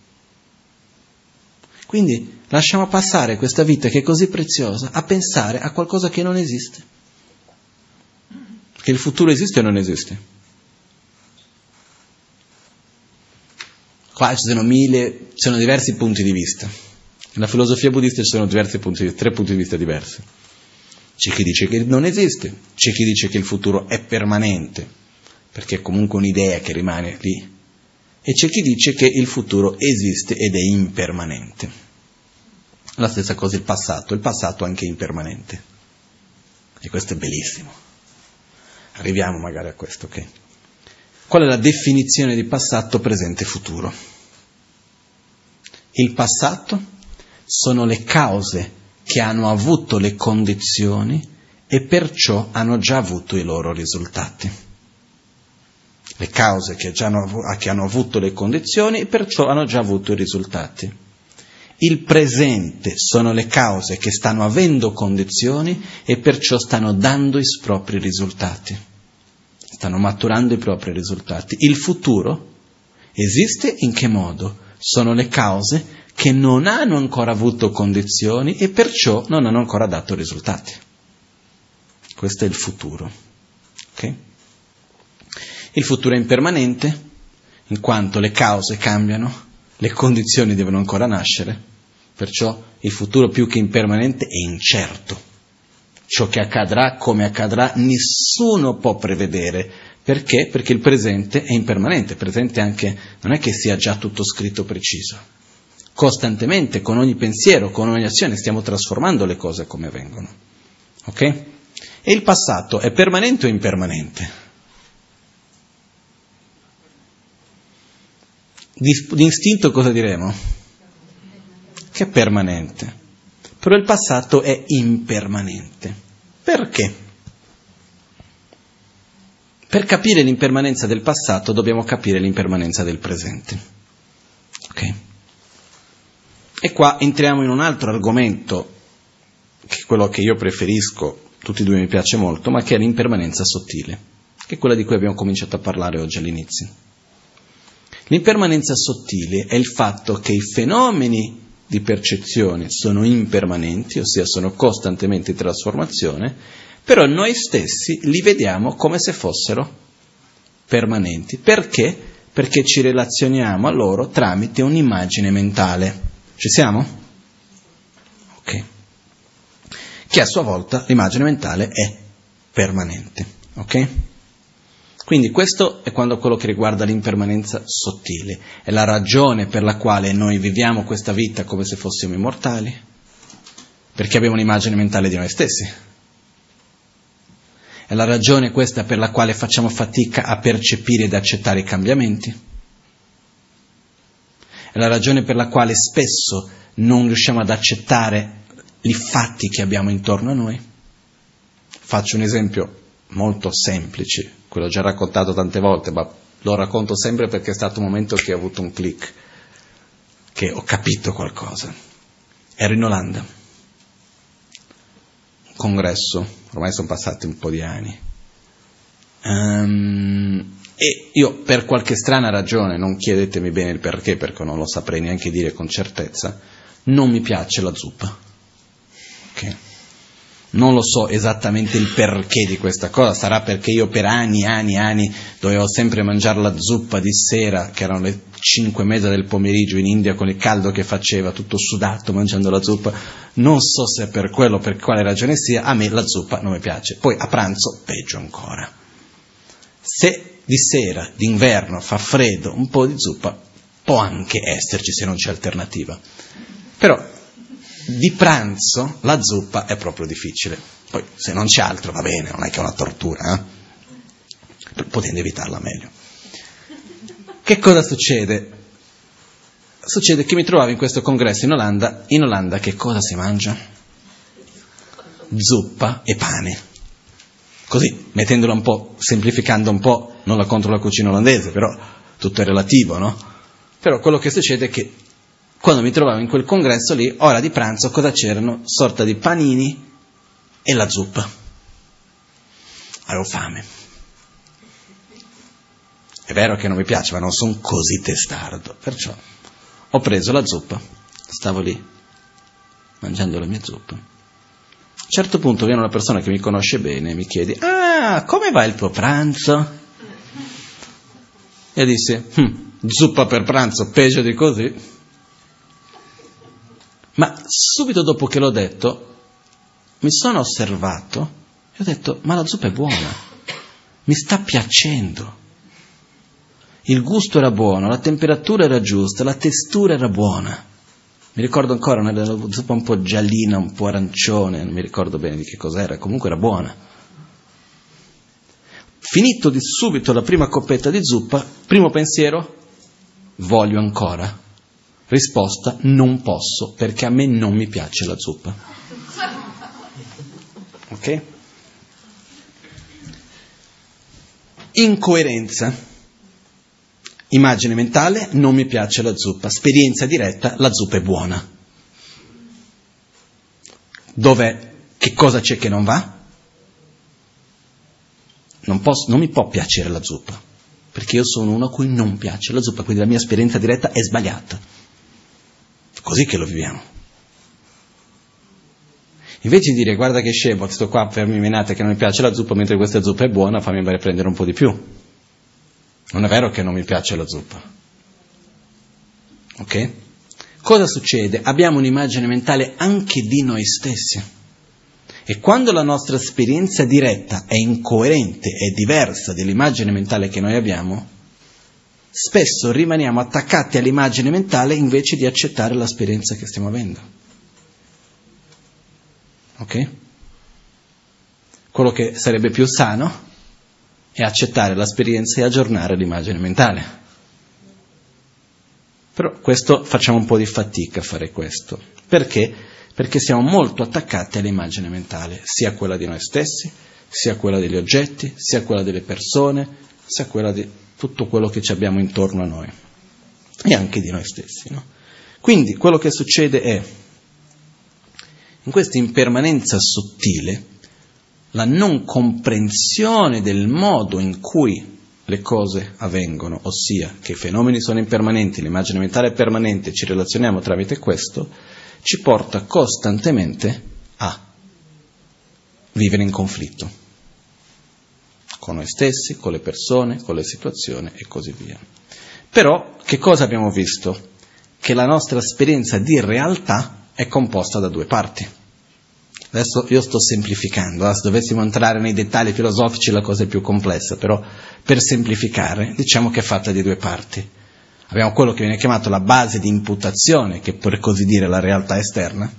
B: Quindi lasciamo passare questa vita che è così preziosa a pensare a qualcosa che non esiste. Che il futuro esiste o non esiste? Qua ci sono mille, ci sono diversi punti di vista. Nella filosofia buddista ci sono diversi punti di vista, tre punti di vista diversi. C'è chi dice che non esiste, c'è chi dice che il futuro è permanente, perché è comunque un'idea che rimane lì, e c'è chi dice che il futuro esiste ed è impermanente. La stessa cosa il passato, il passato anche è impermanente. E questo è bellissimo. Arriviamo magari a questo, ok? Qual è la definizione di passato, presente e futuro? Il passato sono le cause che hanno avuto le condizioni e perciò hanno già avuto i loro risultati. Le cause che, hanno, che hanno avuto le condizioni e perciò hanno già avuto i risultati. Il presente sono le cause che stanno avendo condizioni e perciò stanno dando i propri risultati, stanno maturando i propri risultati. Il futuro esiste in che modo? Sono le cause che non hanno ancora avuto condizioni e perciò non hanno ancora dato risultati. Questo è il futuro. Okay? Il futuro è impermanente, in quanto le cause cambiano, le condizioni devono ancora nascere, perciò il futuro più che impermanente è incerto. Ciò che accadrà, come accadrà, nessuno può prevedere. Perché? Perché il presente è impermanente, il presente anche non è che sia già tutto scritto preciso. Costantemente, con ogni pensiero, con ogni azione, stiamo trasformando le cose come vengono. Ok? E il passato è permanente o impermanente? Di, di istinto cosa diremo? Che è permanente. Però il passato è impermanente. Perché? Per capire l'impermanenza del passato dobbiamo capire l'impermanenza del presente. Ok? E qua entriamo in un altro argomento, che è quello che io preferisco, tutti e due mi piace molto, ma che è l'impermanenza sottile, che è quella di cui abbiamo cominciato a parlare oggi all'inizio. L'impermanenza sottile è il fatto che i fenomeni di percezione sono impermanenti, ossia sono costantemente in trasformazione, però noi stessi li vediamo come se fossero permanenti. Perché? Perché ci relazioniamo a loro tramite un'immagine mentale. Ci siamo? Ok. Che a sua volta l'immagine mentale è permanente. Ok? Quindi questo è quando quello che riguarda l'impermanenza sottile, è la ragione per la quale noi viviamo questa vita come se fossimo immortali, perché abbiamo un'immagine mentale di noi stessi. È la ragione questa per la quale facciamo fatica a percepire ed accettare i cambiamenti. È la ragione per la quale spesso non riusciamo ad accettare i fatti che abbiamo intorno a noi. Faccio un esempio molto semplice, quello già raccontato tante volte, ma lo racconto sempre perché è stato un momento che ho avuto un click, che ho capito qualcosa. Ero in Olanda, un congresso, ormai sono passati un po' di anni, um, e io per qualche strana ragione, non chiedetemi bene il perché, perché non lo saprei neanche dire con certezza, non mi piace la zuppa. Okay non lo so esattamente il perché di questa cosa, sarà perché io per anni, anni, anni dovevo sempre mangiare la zuppa di sera, che erano le 5 e mezza del pomeriggio in India con il caldo che faceva, tutto sudato mangiando la zuppa. Non so se per quello per quale ragione sia, a me la zuppa non mi piace. Poi a pranzo peggio ancora. Se di sera, d'inverno, fa freddo, un po' di zuppa può anche esserci se non c'è alternativa. Però di pranzo la zuppa è proprio difficile. Poi se non c'è altro va bene, non è che è una tortura, eh? potendo evitarla meglio. Che cosa succede? Succede che mi trovavo in questo congresso in Olanda, in Olanda che cosa si mangia? Zuppa e pane. Così, mettendola un po', semplificando un po', non la contro la cucina olandese, però tutto è relativo, no? Però quello che succede è che quando mi trovavo in quel congresso lì, ora di pranzo, cosa c'erano? Sorta di panini e la zuppa. Avevo fame. È vero che non mi piace, ma non sono così testardo. Perciò ho preso la zuppa, stavo lì, mangiando la mia zuppa. A un certo punto viene una persona che mi conosce bene e mi chiede, ah, come va il tuo pranzo? E disse, hm, zuppa per pranzo, peggio di così. Ma subito dopo che l'ho detto, mi sono osservato e ho detto, ma la zuppa è buona, mi sta piacendo. Il gusto era buono, la temperatura era giusta, la testura era buona. Mi ricordo ancora una zuppa un po' giallina, un po' arancione, non mi ricordo bene di che cos'era, comunque era buona. Finito di subito la prima coppetta di zuppa, primo pensiero, voglio ancora. Risposta, non posso perché a me non mi piace la zuppa. Ok? Incoerenza. Immagine mentale, non mi piace la zuppa. Esperienza diretta, la zuppa è buona. Dove, che cosa c'è che non va? Non, posso, non mi può piacere la zuppa, perché io sono uno a cui non piace la zuppa, quindi la mia esperienza diretta è sbagliata. Così che lo viviamo. Invece di dire guarda che scemo, sto qua per menate che non mi piace la zuppa, mentre questa zuppa è buona, fammi prendere un po' di più. Non è vero che non mi piace la zuppa. Ok? Cosa succede? Abbiamo un'immagine mentale anche di noi stessi. E quando la nostra esperienza diretta è incoerente, è diversa dell'immagine mentale che noi abbiamo, spesso rimaniamo attaccati all'immagine mentale invece di accettare l'esperienza che stiamo avendo. Ok? Quello che sarebbe più sano è accettare l'esperienza e aggiornare l'immagine mentale. Però questo facciamo un po' di fatica a fare questo. Perché? perché siamo molto attaccati all'immagine mentale, sia quella di noi stessi, sia quella degli oggetti, sia quella delle persone, sia quella di tutto quello che ci abbiamo intorno a noi e anche di noi stessi. No? Quindi quello che succede è, in questa impermanenza sottile, la non comprensione del modo in cui le cose avvengono, ossia che i fenomeni sono impermanenti, l'immagine mentale è permanente, ci relazioniamo tramite questo, ci porta costantemente a vivere in conflitto con noi stessi, con le persone, con le situazioni e così via. Però che cosa abbiamo visto? Che la nostra esperienza di realtà è composta da due parti. Adesso io sto semplificando, eh? se dovessimo entrare nei dettagli filosofici la cosa è più complessa, però per semplificare diciamo che è fatta di due parti. Abbiamo quello che viene chiamato la base di imputazione, che per così dire è la realtà esterna,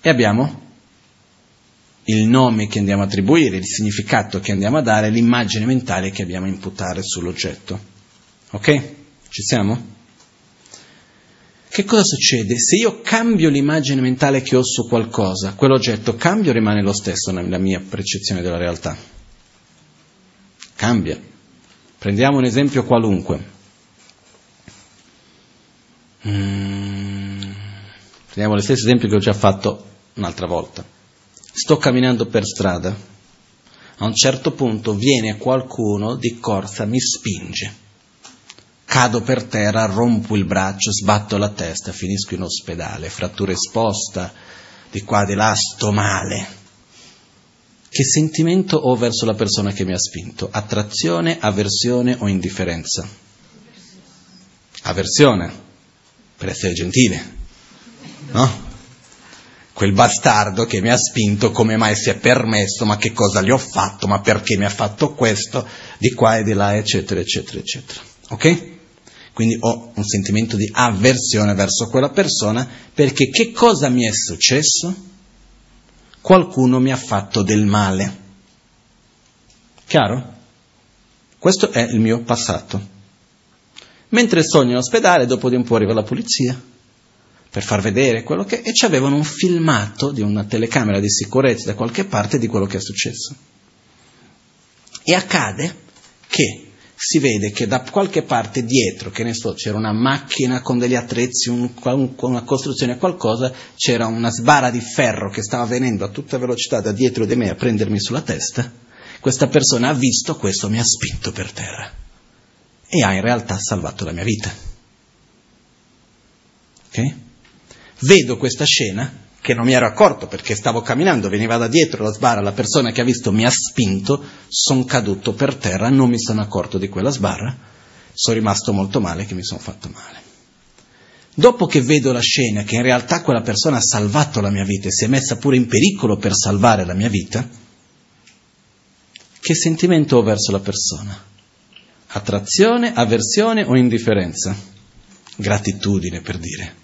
B: e abbiamo il nome che andiamo a attribuire, il significato che andiamo a dare, l'immagine mentale che abbiamo a imputare sull'oggetto. Ok? Ci siamo? Che cosa succede? Se io cambio l'immagine mentale che ho su qualcosa, quell'oggetto cambia o rimane lo stesso nella mia percezione della realtà? Cambia. Prendiamo un esempio qualunque. Mm. Prendiamo lo stesso esempio che ho già fatto un'altra volta. Sto camminando per strada, a un certo punto viene qualcuno di corsa, mi spinge. Cado per terra, rompo il braccio, sbatto la testa, finisco in ospedale, frattura esposta, di qua di là, sto male. Che sentimento ho verso la persona che mi ha spinto? Attrazione, avversione o indifferenza? Avversione per essere gentile, no? Quel bastardo che mi ha spinto, come mai si è permesso, ma che cosa gli ho fatto, ma perché mi ha fatto questo, di qua e di là, eccetera, eccetera, eccetera. Ok? Quindi ho un sentimento di avversione verso quella persona perché che cosa mi è successo? Qualcuno mi ha fatto del male. Chiaro? Questo è il mio passato. Mentre sogno in ospedale, dopo di un po' arriva la polizia per far vedere quello che... e ci avevano un filmato di una telecamera di sicurezza da qualche parte di quello che è successo. E accade che si vede che da qualche parte dietro, che ne so, c'era una macchina con degli attrezzi, un, una costruzione, qualcosa, c'era una sbarra di ferro che stava venendo a tutta velocità da dietro di me a prendermi sulla testa. Questa persona ha visto questo, mi ha spinto per terra e ha in realtà salvato la mia vita. Okay? Vedo questa scena che non mi ero accorto perché stavo camminando, veniva da dietro la sbarra, la persona che ha visto mi ha spinto, sono caduto per terra, non mi sono accorto di quella sbarra, sono rimasto molto male che mi sono fatto male. Dopo che vedo la scena che in realtà quella persona ha salvato la mia vita e si è messa pure in pericolo per salvare la mia vita, che sentimento ho verso la persona? Attrazione, avversione o indifferenza? Gratitudine per dire.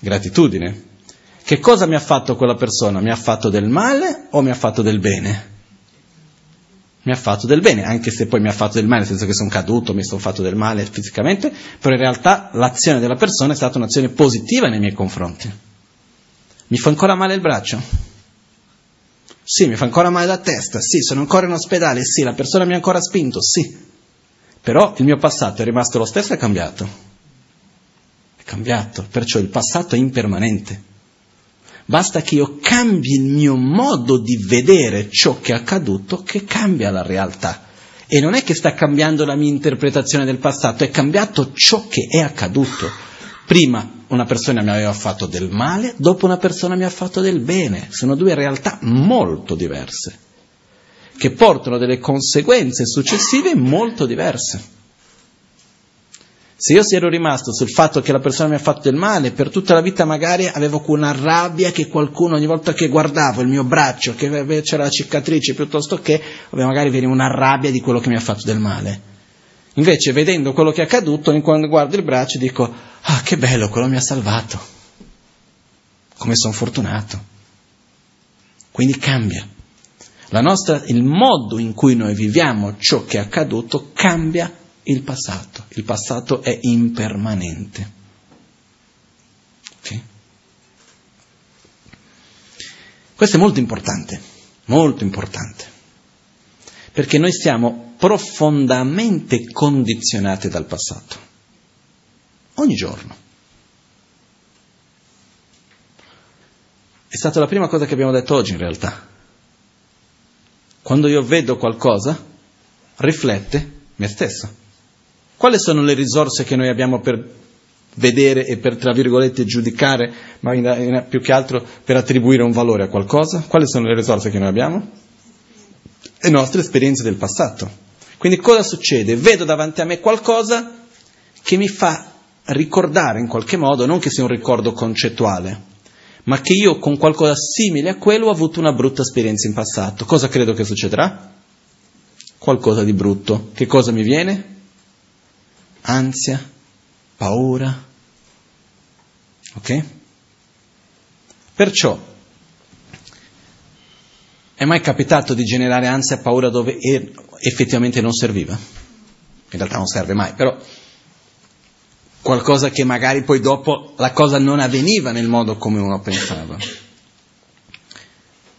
B: Gratitudine. Che cosa mi ha fatto quella persona? Mi ha fatto del male o mi ha fatto del bene? mi ha fatto del bene, anche se poi mi ha fatto del male, nel senso che sono caduto, mi sono fatto del male fisicamente, però in realtà l'azione della persona è stata un'azione positiva nei miei confronti. Mi fa ancora male il braccio? Sì, mi fa ancora male la testa, sì, sono ancora in ospedale, sì, la persona mi ha ancora spinto, sì. Però il mio passato è rimasto lo stesso e è cambiato. Cambiato, perciò il passato è impermanente. Basta che io cambi il mio modo di vedere ciò che è accaduto che cambia la realtà. E non è che sta cambiando la mia interpretazione del passato, è cambiato ciò che è accaduto. Prima una persona mi aveva fatto del male, dopo una persona mi ha fatto del bene. Sono due realtà molto diverse, che portano delle conseguenze successive molto diverse. Se io si ero rimasto sul fatto che la persona mi ha fatto del male, per tutta la vita magari avevo una rabbia che qualcuno ogni volta che guardavo il mio braccio, che c'era la cicatrice piuttosto che, magari veniva una rabbia di quello che mi ha fatto del male. Invece vedendo quello che è accaduto, quando guardo il braccio dico, ah che bello, quello mi ha salvato. Come sono fortunato. Quindi cambia. Nostra, il modo in cui noi viviamo ciò che è accaduto cambia il passato. Il passato è impermanente. Okay? Questo è molto importante, molto importante, perché noi siamo profondamente condizionati dal passato, ogni giorno. È stata la prima cosa che abbiamo detto oggi in realtà. Quando io vedo qualcosa, riflette me stesso. Quali sono le risorse che noi abbiamo per vedere e per, tra virgolette, giudicare, ma in, in, più che altro per attribuire un valore a qualcosa? Quali sono le risorse che noi abbiamo? Le nostre esperienze del passato. Quindi cosa succede? Vedo davanti a me qualcosa che mi fa ricordare in qualche modo, non che sia un ricordo concettuale, ma che io con qualcosa simile a quello ho avuto una brutta esperienza in passato. Cosa credo che succederà? Qualcosa di brutto. Che cosa mi viene? Ansia, paura. Ok? Perciò, è mai capitato di generare ansia e paura dove effettivamente non serviva? In realtà non serve mai, però qualcosa che magari poi dopo la cosa non avveniva nel modo come uno pensava.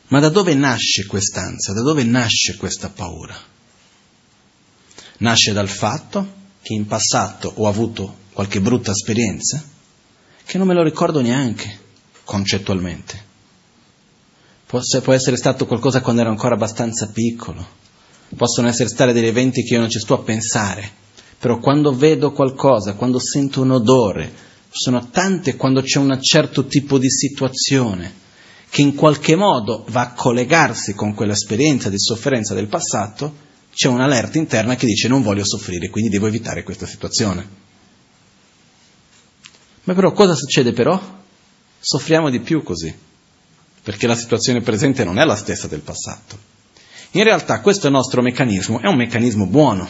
B: Ma da dove nasce quest'ansia? Da dove nasce questa paura? Nasce dal fatto che in passato ho avuto qualche brutta esperienza, che non me lo ricordo neanche concettualmente. Può, può essere stato qualcosa quando ero ancora abbastanza piccolo, possono essere stati degli eventi che io non ci sto a pensare, però quando vedo qualcosa, quando sento un odore, sono tante quando c'è un certo tipo di situazione che in qualche modo va a collegarsi con quell'esperienza di sofferenza del passato, c'è un'allerta interna che dice non voglio soffrire, quindi devo evitare questa situazione. Ma però cosa succede però? Soffriamo di più così, perché la situazione presente non è la stessa del passato. In realtà questo nostro meccanismo è un meccanismo buono,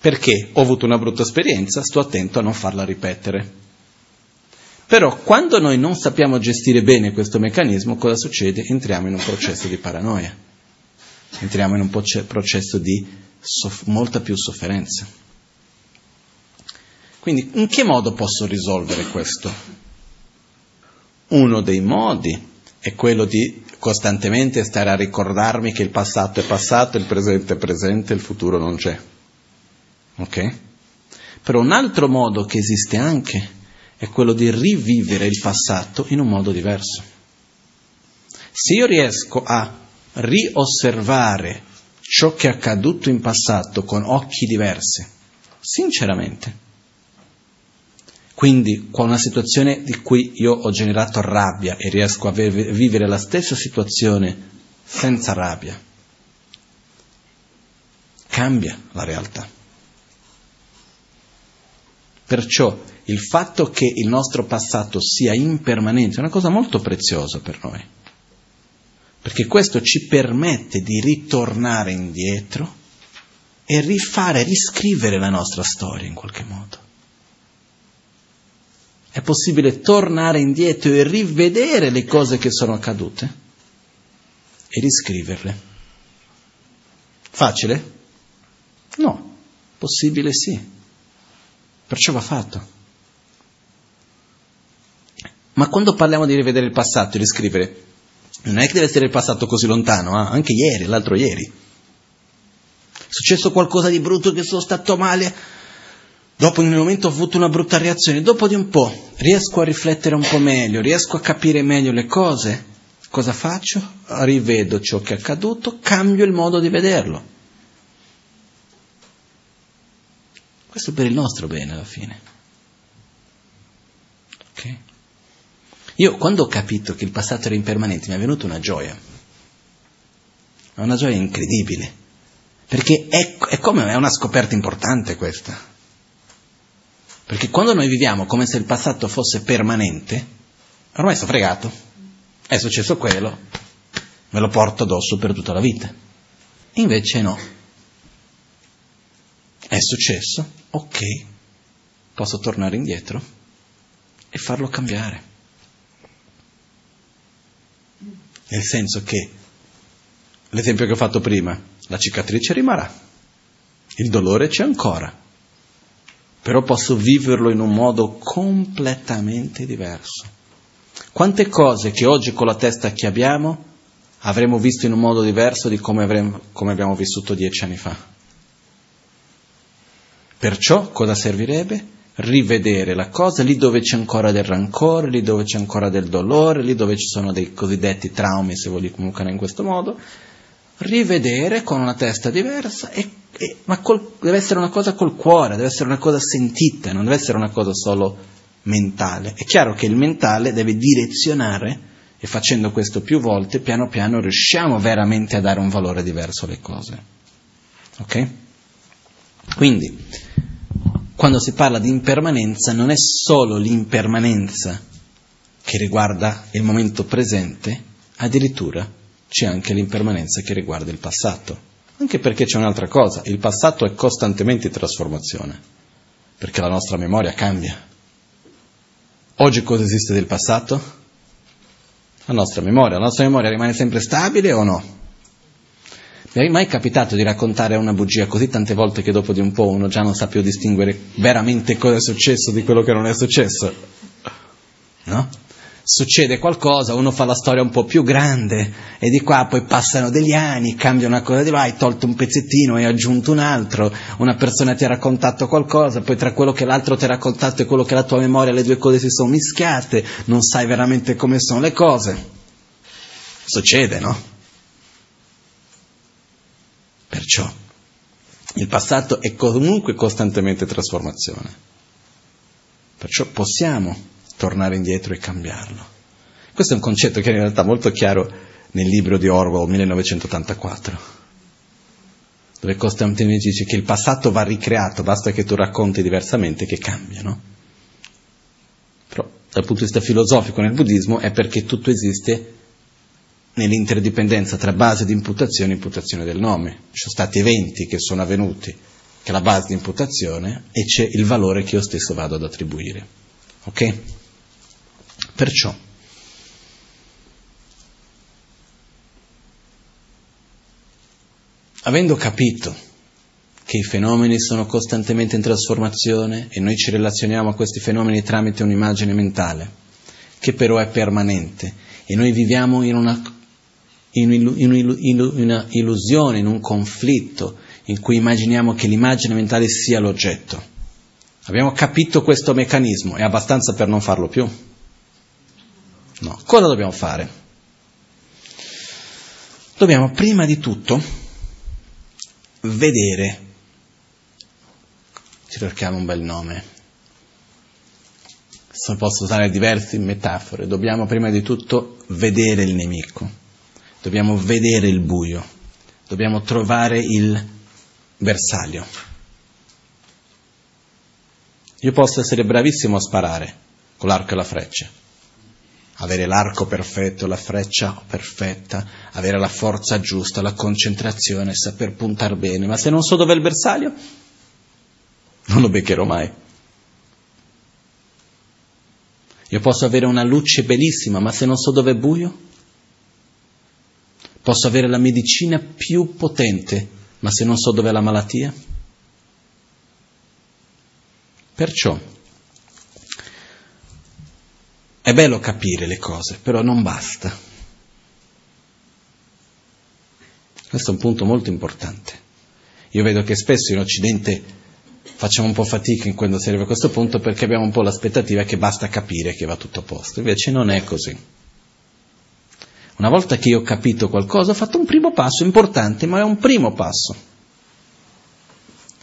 B: perché ho avuto una brutta esperienza, sto attento a non farla ripetere. Però quando noi non sappiamo gestire bene questo meccanismo, cosa succede? Entriamo in un processo di paranoia entriamo in un processo di soff- molta più sofferenza. Quindi in che modo posso risolvere questo? Uno dei modi è quello di costantemente stare a ricordarmi che il passato è passato, il presente è presente, il futuro non c'è. Ok? Però un altro modo che esiste anche è quello di rivivere il passato in un modo diverso. Se io riesco a riosservare ciò che è accaduto in passato con occhi diversi, sinceramente. Quindi, con una situazione di cui io ho generato rabbia e riesco a vivere la stessa situazione senza rabbia, cambia la realtà. Perciò il fatto che il nostro passato sia impermanente è una cosa molto preziosa per noi perché questo ci permette di ritornare indietro e rifare, riscrivere la nostra storia in qualche modo. È possibile tornare indietro e rivedere le cose che sono accadute e riscriverle. Facile? No, possibile sì. Perciò va fatto. Ma quando parliamo di rivedere il passato e riscrivere, non è che deve essere passato così lontano, eh? anche ieri, l'altro ieri. È successo qualcosa di brutto che sono stato male, dopo in un momento ho avuto una brutta reazione, dopo di un po' riesco a riflettere un po' meglio, riesco a capire meglio le cose, cosa faccio? Rivedo ciò che è accaduto, cambio il modo di vederlo. Questo per il nostro bene alla fine. Ok? Io quando ho capito che il passato era impermanente mi è venuta una gioia, una gioia incredibile, perché è, è come è una scoperta importante questa. Perché quando noi viviamo come se il passato fosse permanente, ormai sto fregato, è successo quello, me lo porto addosso per tutta la vita. Invece no. È successo, ok, posso tornare indietro e farlo cambiare. Nel senso che, l'esempio che ho fatto prima, la cicatrice rimarrà, il dolore c'è ancora, però posso viverlo in un modo completamente diverso. Quante cose che oggi con la testa che abbiamo avremmo visto in un modo diverso di come, avremmo, come abbiamo vissuto dieci anni fa. Perciò cosa servirebbe? Rivedere la cosa lì dove c'è ancora del rancore, lì dove c'è ancora del dolore, lì dove ci sono dei cosiddetti traumi, se vogliamo comunicare in questo modo, rivedere con una testa diversa, e, e, ma col, deve essere una cosa col cuore, deve essere una cosa sentita, non deve essere una cosa solo mentale. È chiaro che il mentale deve direzionare e facendo questo più volte, piano piano riusciamo veramente a dare un valore diverso alle cose. Ok? Quindi, quando si parla di impermanenza non è solo l'impermanenza che riguarda il momento presente, addirittura c'è anche l'impermanenza che riguarda il passato. Anche perché c'è un'altra cosa, il passato è costantemente in trasformazione, perché la nostra memoria cambia. Oggi cosa esiste del passato? La nostra memoria. La nostra memoria rimane sempre stabile o no? Mi è mai capitato di raccontare una bugia così tante volte che dopo di un po' uno già non sa più distinguere veramente cosa è successo di quello che non è successo? No? Succede qualcosa, uno fa la storia un po' più grande e di qua poi passano degli anni, cambia una cosa di là, hai tolto un pezzettino e hai aggiunto un altro, una persona ti ha raccontato qualcosa, poi tra quello che l'altro ti ha raccontato e quello che la tua memoria, le due cose si sono mischiate, non sai veramente come sono le cose. Succede, no? Perciò il passato è comunque costantemente trasformazione. Perciò possiamo tornare indietro e cambiarlo. Questo è un concetto che è in realtà molto chiaro nel libro di Orwell 1984, dove costantemente dice che il passato va ricreato, basta che tu racconti diversamente che cambia, no? Però dal punto di vista filosofico nel buddismo è perché tutto esiste nell'interdipendenza tra base di imputazione e imputazione del nome. Ci sono stati eventi che sono avvenuti, che è la base di imputazione, e c'è il valore che io stesso vado ad attribuire. Ok? Perciò, avendo capito che i fenomeni sono costantemente in trasformazione e noi ci relazioniamo a questi fenomeni tramite un'immagine mentale, che però è permanente, e noi viviamo in una in una illusione, in un conflitto in cui immaginiamo che l'immagine mentale sia l'oggetto. Abbiamo capito questo meccanismo, è abbastanza per non farlo più? No. Cosa dobbiamo fare? Dobbiamo prima di tutto vedere, cerchiamo un bel nome, posso usare diverse metafore, dobbiamo prima di tutto vedere il nemico dobbiamo vedere il buio, dobbiamo trovare il bersaglio. Io posso essere bravissimo a sparare con l'arco e la freccia, avere l'arco perfetto, la freccia perfetta, avere la forza giusta, la concentrazione, saper puntare bene, ma se non so dove è il bersaglio, non lo beccherò mai. Io posso avere una luce bellissima, ma se non so dove è buio, posso avere la medicina più potente, Ma se non so dov'è la malattia? Perciò è bello capire le cose, però non basta. Questo è un punto molto importante. Io vedo che spesso in Occidente facciamo un po' fatica in quando si arriva a questo punto perché abbiamo un po' l'aspettativa che basta capire che va tutto a posto. Invece non è così. Una volta che io ho capito qualcosa, ho fatto un primo passo importante, ma è un primo passo.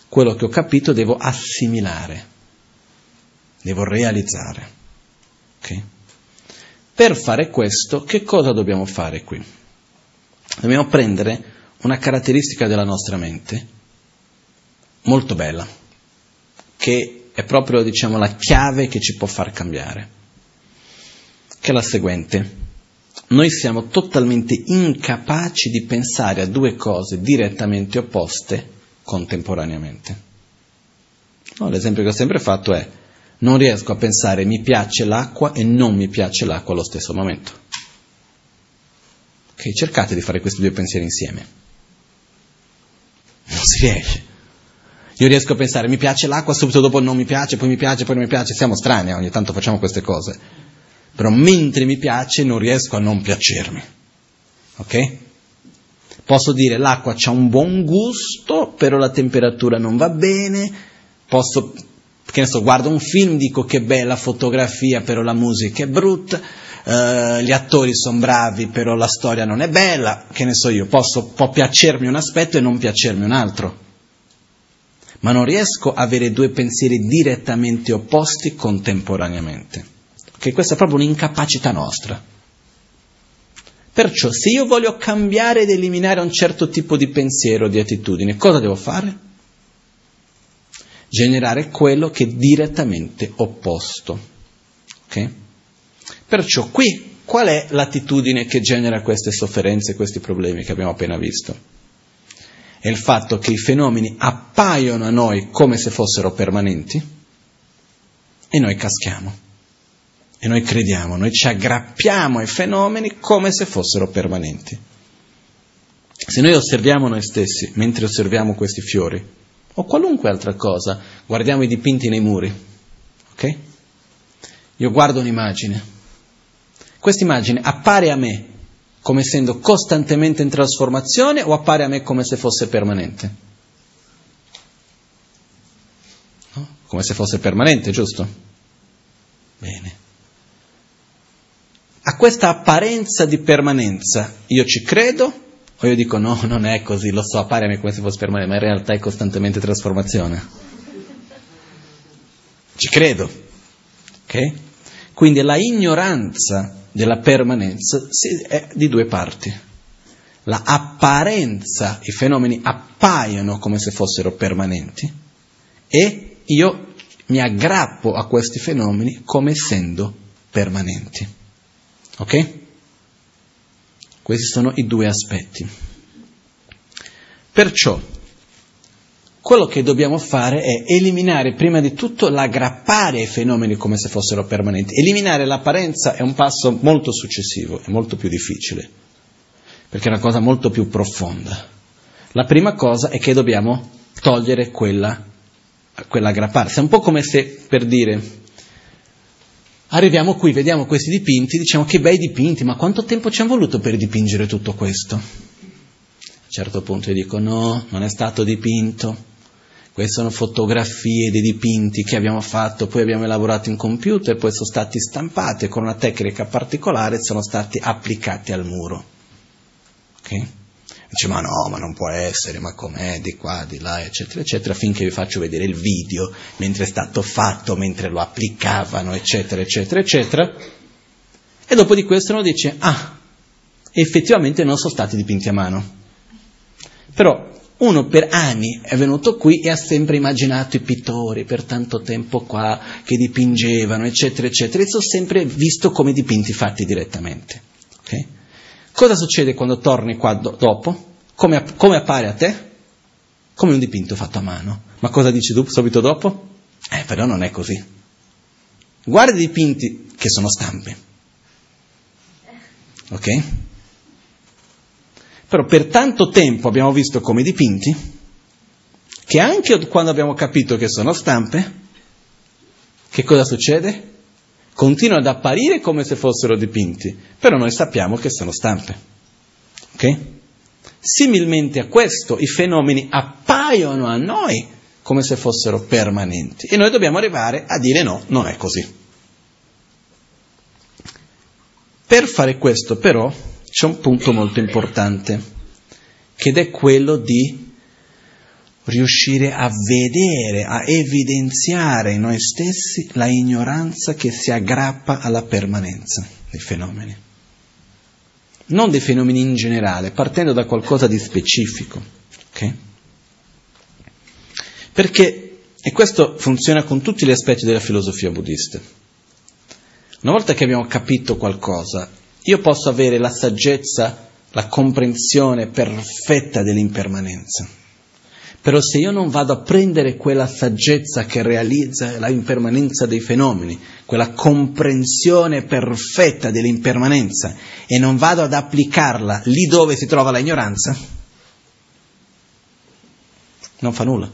B: Quello che ho capito devo assimilare, devo realizzare. Okay? Per fare questo, che cosa dobbiamo fare qui? Dobbiamo prendere una caratteristica della nostra mente molto bella, che è proprio diciamo, la chiave che ci può far cambiare, che è la seguente noi siamo totalmente incapaci di pensare a due cose direttamente opposte contemporaneamente. No, l'esempio che ho sempre fatto è non riesco a pensare mi piace l'acqua e non mi piace l'acqua allo stesso momento. Ok, cercate di fare questi due pensieri insieme. Non si riesce. Io riesco a pensare mi piace l'acqua, subito dopo non mi piace, poi mi piace, poi non mi piace. Siamo strani, eh, ogni tanto facciamo queste cose però mentre mi piace non riesco a non piacermi. Ok? Posso dire l'acqua ha un buon gusto, però la temperatura non va bene, posso, che ne so, guardo un film, dico che bella fotografia, però la musica è brutta, uh, gli attori sono bravi, però la storia non è bella, che ne so io, posso, può piacermi un aspetto e non piacermi un altro. Ma non riesco a avere due pensieri direttamente opposti contemporaneamente che questa è proprio un'incapacità nostra. Perciò se io voglio cambiare ed eliminare un certo tipo di pensiero, di attitudine, cosa devo fare? Generare quello che è direttamente opposto. Okay? Perciò qui qual è l'attitudine che genera queste sofferenze, questi problemi che abbiamo appena visto? È il fatto che i fenomeni appaiono a noi come se fossero permanenti e noi caschiamo. E noi crediamo, noi ci aggrappiamo ai fenomeni come se fossero permanenti. Se noi osserviamo noi stessi mentre osserviamo questi fiori, o qualunque altra cosa, guardiamo i dipinti nei muri, ok? Io guardo un'immagine, questa immagine appare a me come essendo costantemente in trasformazione o appare a me come se fosse permanente? No? Come se fosse permanente, giusto? Bene a questa apparenza di permanenza io ci credo o io dico no, non è così, lo so, appare a me come se fosse permanente, ma in realtà è costantemente trasformazione. Ci credo. Ok? Quindi la ignoranza della permanenza è di due parti. La apparenza, i fenomeni appaiono come se fossero permanenti e io mi aggrappo a questi fenomeni come essendo permanenti. Ok? Questi sono i due aspetti. Perciò, quello che dobbiamo fare è eliminare prima di tutto l'aggrappare ai fenomeni come se fossero permanenti. Eliminare l'apparenza è un passo molto successivo, è molto più difficile, perché è una cosa molto più profonda. La prima cosa è che dobbiamo togliere quella, quella aggrapparsi. È un po' come se, per dire, Arriviamo qui, vediamo questi dipinti, diciamo che bei dipinti, ma quanto tempo ci hanno voluto per dipingere tutto questo? A un certo punto io dico no, non è stato dipinto, queste sono fotografie dei dipinti che abbiamo fatto, poi abbiamo elaborato in computer, poi sono stati stampati e con una tecnica particolare sono stati applicati al muro. Okay? Dice, ma no, ma non può essere, ma com'è, di qua, di là, eccetera, eccetera, finché vi faccio vedere il video, mentre è stato fatto, mentre lo applicavano, eccetera, eccetera, eccetera. E dopo di questo uno dice, ah, effettivamente non sono stati dipinti a mano. Però uno per anni è venuto qui e ha sempre immaginato i pittori per tanto tempo qua che dipingevano, eccetera, eccetera, e sono sempre visto come dipinti fatti direttamente. Okay? Cosa succede quando torni qua do- dopo? Come, come, appare a te? Come un dipinto fatto a mano. Ma cosa dici tu subito dopo? Eh, però non è così. Guarda i dipinti che sono stampe. Ok? Però per tanto tempo abbiamo visto come dipinti, che anche quando abbiamo capito che sono stampe, che cosa succede? Continuano ad apparire come se fossero dipinti, però noi sappiamo che sono stampe. Ok? Similmente a questo, i fenomeni appaiono a noi come se fossero permanenti e noi dobbiamo arrivare a dire no, non è così. Per fare questo però c'è un punto molto importante, che è quello di riuscire a vedere, a evidenziare in noi stessi la ignoranza che si aggrappa alla permanenza dei fenomeni. Non dei fenomeni in generale, partendo da qualcosa di specifico. Okay? Perché, e questo funziona con tutti gli aspetti della filosofia buddista, una volta che abbiamo capito qualcosa, io posso avere la saggezza, la comprensione perfetta dell'impermanenza. Però se io non vado a prendere quella saggezza che realizza l'impermanenza dei fenomeni, quella comprensione perfetta dell'impermanenza, e non vado ad applicarla lì dove si trova la ignoranza, non fa nulla.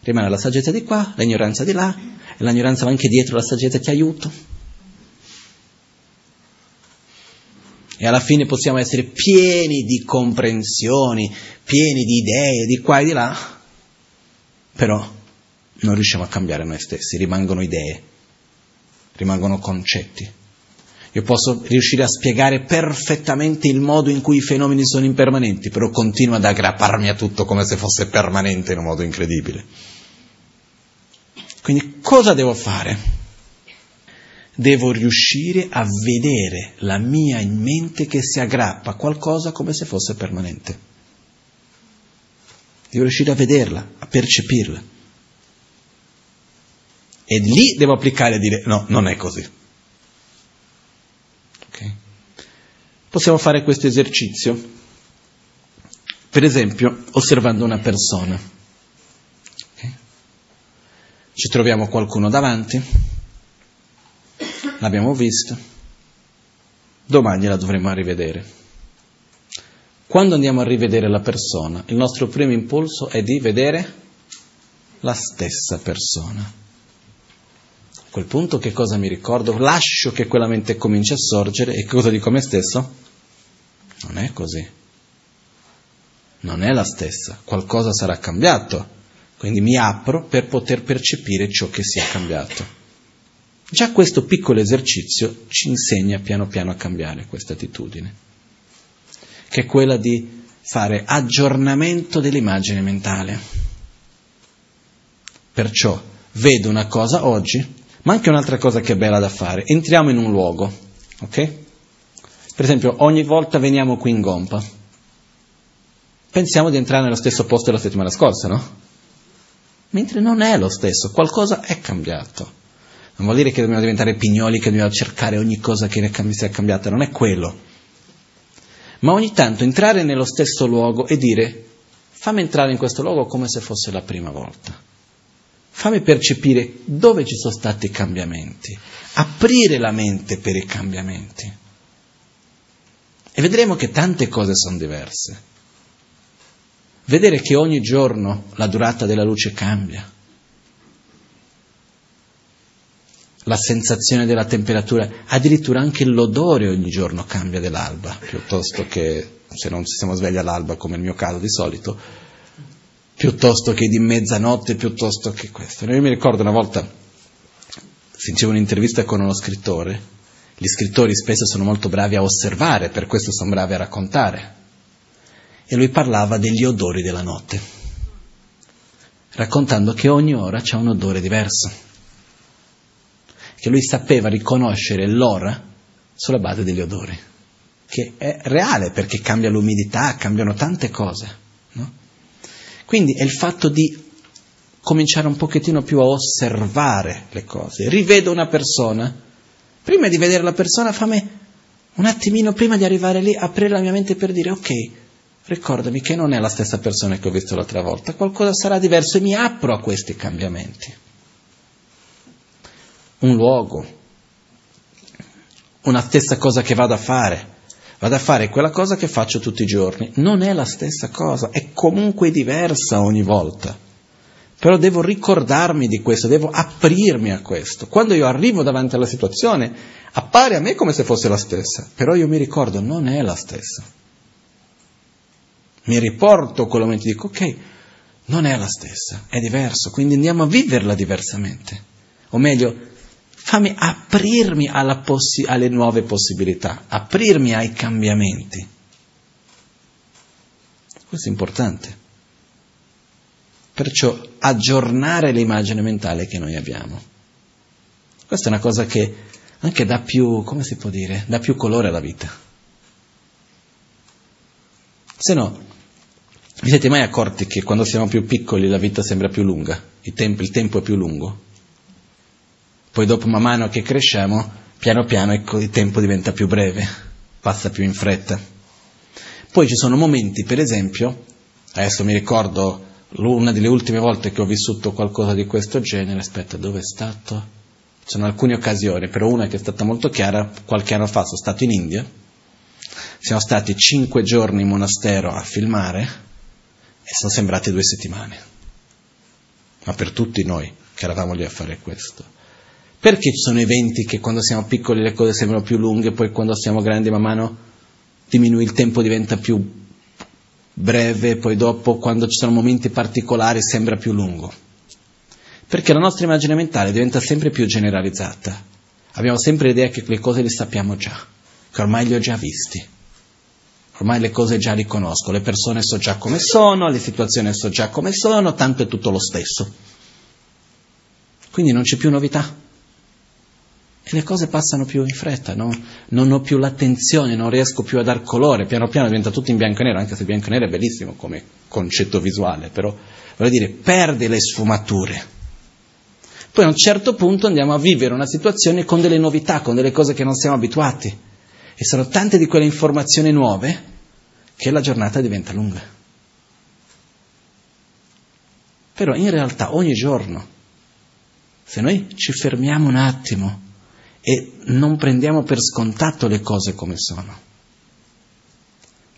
B: Rimane la saggezza di qua, l'ignoranza di là, e l'ignoranza va anche dietro la saggezza ti aiuto. E alla fine possiamo essere pieni di comprensioni, pieni di idee di qua e di là, però non riusciamo a cambiare noi stessi, rimangono idee, rimangono concetti. Io posso riuscire a spiegare perfettamente il modo in cui i fenomeni sono impermanenti, però continuo ad aggrapparmi a tutto come se fosse permanente in un modo incredibile. Quindi cosa devo fare? Devo riuscire a vedere la mia mente che si aggrappa a qualcosa come se fosse permanente. Devo riuscire a vederla, a percepirla. E lì devo applicare e dire no, non è così. Okay. Possiamo fare questo esercizio, per esempio, osservando una persona. Okay. Ci troviamo qualcuno davanti l'abbiamo vista, domani la dovremo rivedere. Quando andiamo a rivedere la persona, il nostro primo impulso è di vedere la stessa persona. A quel punto che cosa mi ricordo? Lascio che quella mente cominci a sorgere e cosa dico a me stesso? Non è così. Non è la stessa, qualcosa sarà cambiato. Quindi mi apro per poter percepire ciò che sia cambiato. Già questo piccolo esercizio ci insegna piano piano a cambiare questa attitudine, che è quella di fare aggiornamento dell'immagine mentale. Perciò vedo una cosa oggi, ma anche un'altra cosa che è bella da fare. Entriamo in un luogo, ok? Per esempio, ogni volta veniamo qui in Gompa. Pensiamo di entrare nello stesso posto della settimana scorsa, no? Mentre non è lo stesso, qualcosa è cambiato. Non vuol dire che dobbiamo diventare pignoli, che dobbiamo cercare ogni cosa che sia cambiata, non è quello. Ma ogni tanto entrare nello stesso luogo e dire fammi entrare in questo luogo come se fosse la prima volta. Fammi percepire dove ci sono stati i cambiamenti, aprire la mente per i cambiamenti. E vedremo che tante cose sono diverse. Vedere che ogni giorno la durata della luce cambia la sensazione della temperatura, addirittura anche l'odore ogni giorno cambia dell'alba, piuttosto che se non ci siamo svegli all'alba come nel mio caso di solito, piuttosto che di mezzanotte, piuttosto che questo. Io mi ricordo una volta, sentivo un'intervista con uno scrittore, gli scrittori spesso sono molto bravi a osservare, per questo sono bravi a raccontare, e lui parlava degli odori della notte, raccontando che ogni ora c'è un odore diverso che lui sapeva riconoscere l'ora sulla base degli odori, che è reale perché cambia l'umidità, cambiano tante cose. No? Quindi è il fatto di cominciare un pochettino più a osservare le cose. Rivedo una persona, prima di vedere la persona fammi un attimino, prima di arrivare lì, aprire la mia mente per dire ok, ricordami che non è la stessa persona che ho visto l'altra volta, qualcosa sarà diverso e mi apro a questi cambiamenti un luogo, una stessa cosa che vado a fare. vado a fare quella cosa che faccio tutti i giorni. Non è la stessa cosa, è comunque diversa ogni volta. Però devo ricordarmi di questo, devo aprirmi a questo. Quando io arrivo davanti alla situazione, appare a me come se fosse la stessa, però io mi ricordo, non è la stessa. Mi riporto quello momento e dico, ok, non è la stessa, è diverso, quindi andiamo a viverla diversamente. O meglio, fammi aprirmi possi- alle nuove possibilità, aprirmi ai cambiamenti. Questo è importante. Perciò aggiornare l'immagine mentale che noi abbiamo. Questa è una cosa che anche dà più, come si può dire, dà più colore alla vita. Se no, vi siete mai accorti che quando siamo più piccoli la vita sembra più lunga, il tempo, il tempo è più lungo? Poi dopo man mano che cresciamo, piano piano ecco, il tempo diventa più breve, passa più in fretta. Poi ci sono momenti, per esempio, adesso mi ricordo una delle ultime volte che ho vissuto qualcosa di questo genere, aspetta, dove è stato? Ci sono alcune occasioni, però una che è stata molto chiara, qualche anno fa sono stato in India, siamo stati cinque giorni in monastero a filmare e sono sembrate due settimane, ma per tutti noi che eravamo lì a fare questo. Perché ci sono eventi che quando siamo piccoli le cose sembrano più lunghe, poi quando siamo grandi man mano diminui il tempo, diventa più breve, poi dopo quando ci sono momenti particolari sembra più lungo? Perché la nostra immagine mentale diventa sempre più generalizzata. Abbiamo sempre l'idea che le cose le sappiamo già, che ormai le ho già visti. Ormai le cose già le conosco, le persone so già come sono, le situazioni so già come sono, tanto è tutto lo stesso. Quindi non c'è più novità e le cose passano più in fretta, no? non ho più l'attenzione, non riesco più a dar colore, piano piano diventa tutto in bianco e nero, anche se bianco e nero è bellissimo come concetto visuale, però voglio dire, perde le sfumature. Poi a un certo punto andiamo a vivere una situazione con delle novità, con delle cose che non siamo abituati. E sono tante di quelle informazioni nuove che la giornata diventa lunga. Però in realtà ogni giorno, se noi ci fermiamo un attimo, e non prendiamo per scontato le cose come sono.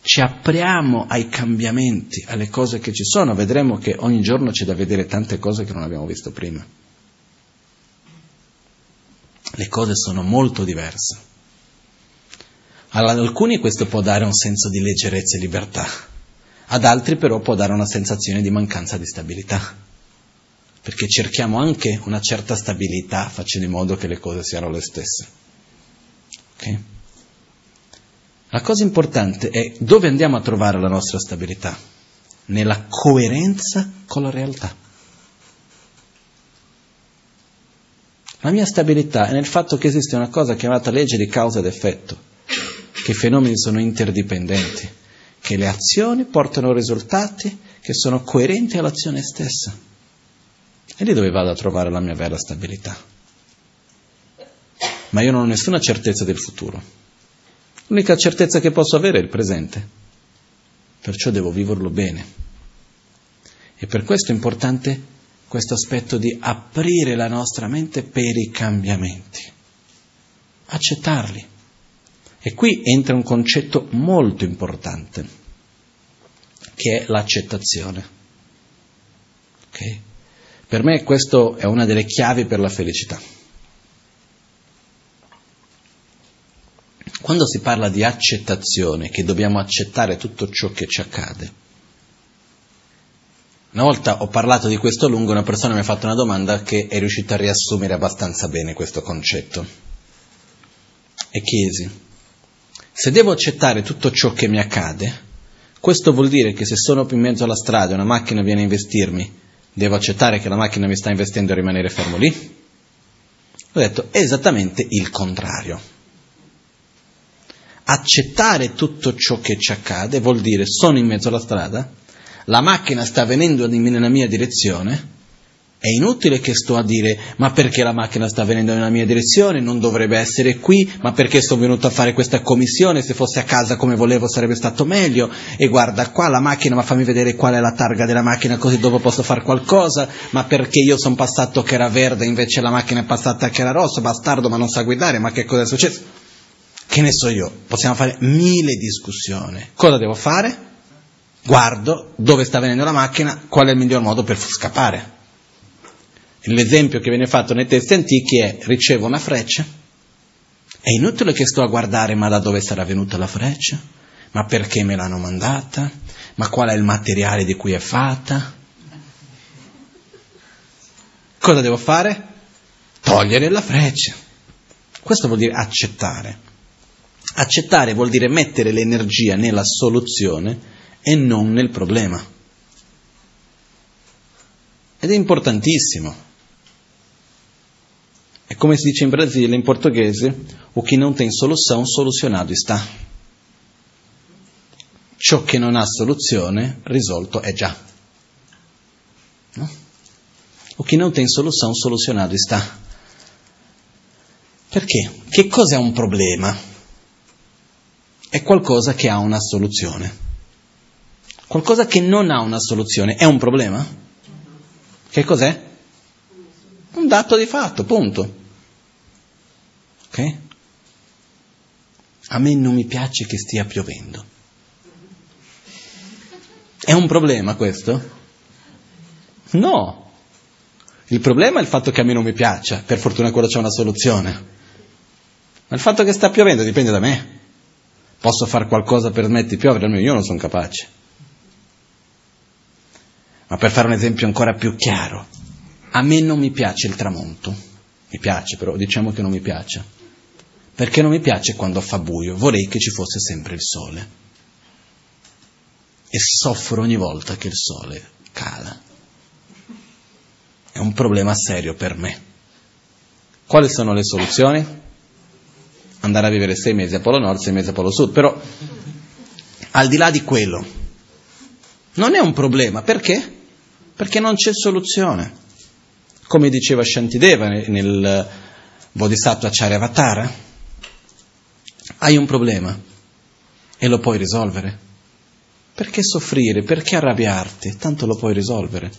B: Ci apriamo ai cambiamenti, alle cose che ci sono, vedremo che ogni giorno c'è da vedere tante cose che non abbiamo visto prima. Le cose sono molto diverse. Ad alcuni questo può dare un senso di leggerezza e libertà, ad altri però può dare una sensazione di mancanza di stabilità perché cerchiamo anche una certa stabilità facendo in modo che le cose siano le stesse. Okay? La cosa importante è dove andiamo a trovare la nostra stabilità? Nella coerenza con la realtà. La mia stabilità è nel fatto che esiste una cosa chiamata legge di causa ed effetto, che i fenomeni sono interdipendenti, che le azioni portano risultati che sono coerenti all'azione stessa. È lì dove vado a trovare la mia vera stabilità. Ma io non ho nessuna certezza del futuro. L'unica certezza che posso avere è il presente. Perciò devo viverlo bene. E per questo è importante questo aspetto di aprire la nostra mente per i cambiamenti. Accettarli. E qui entra un concetto molto importante, che è l'accettazione. Okay? Per me questo è una delle chiavi per la felicità. Quando si parla di accettazione, che dobbiamo accettare tutto ciò che ci accade, una volta ho parlato di questo a lungo, una persona mi ha fatto una domanda che è riuscita a riassumere abbastanza bene questo concetto. E chiesi, se devo accettare tutto ciò che mi accade, questo vuol dire che se sono in mezzo alla strada e una macchina viene a investirmi, Devo accettare che la macchina mi sta investendo e rimanere fermo lì? Ho detto esattamente il contrario. Accettare tutto ciò che ci accade vuol dire sono in mezzo alla strada, la macchina sta venendo nella mia direzione, è inutile che sto a dire ma perché la macchina sta venendo nella mia direzione, non dovrebbe essere qui, ma perché sono venuto a fare questa commissione, se fosse a casa come volevo sarebbe stato meglio, e guarda qua la macchina, ma fammi vedere qual è la targa della macchina così dopo posso fare qualcosa, ma perché io sono passato che era verde invece la macchina è passata che era rossa, bastardo ma non sa guidare, ma che cosa è successo? che ne so io, possiamo fare mille discussioni. Cosa devo fare? Guardo dove sta venendo la macchina, qual è il miglior modo per scappare. L'esempio che viene fatto nei testi antichi è ricevo una freccia, è inutile che sto a guardare ma da dove sarà venuta la freccia, ma perché me l'hanno mandata, ma qual è il materiale di cui è fatta. Cosa devo fare? Togliere la freccia. Questo vuol dire accettare. Accettare vuol dire mettere l'energia nella soluzione e non nel problema. Ed è importantissimo. È come si dice in Brasile, in portoghese, o chi non tem solução, solucionado está. Ciò che non ha soluzione, risolto è già. No? O chi non tem solução, solucionado está. Perché? Che cosa è un problema? È qualcosa che ha una soluzione. Qualcosa che non ha una soluzione è un problema? Che cos'è? Un dato di fatto, punto. A me non mi piace che stia piovendo. È un problema questo? No. Il problema è il fatto che a me non mi piaccia, per fortuna quello c'è una soluzione. Ma il fatto che sta piovendo dipende da me. Posso fare qualcosa per smettere di piovere, almeno io non sono capace. Ma per fare un esempio ancora più chiaro, a me non mi piace il tramonto, mi piace però, diciamo che non mi piace, perché non mi piace quando fa buio, vorrei che ci fosse sempre il sole. E soffro ogni volta che il sole cala. È un problema serio per me. Quali sono le soluzioni? Andare a vivere sei mesi a Polo Nord, sei mesi a Polo Sud, però al di là di quello, non è un problema, perché? Perché non c'è soluzione. Come diceva Shantideva nel Bodhisattva Charyavatara, hai un problema e lo puoi risolvere. Perché soffrire? Perché arrabbiarti? Tanto lo puoi risolvere.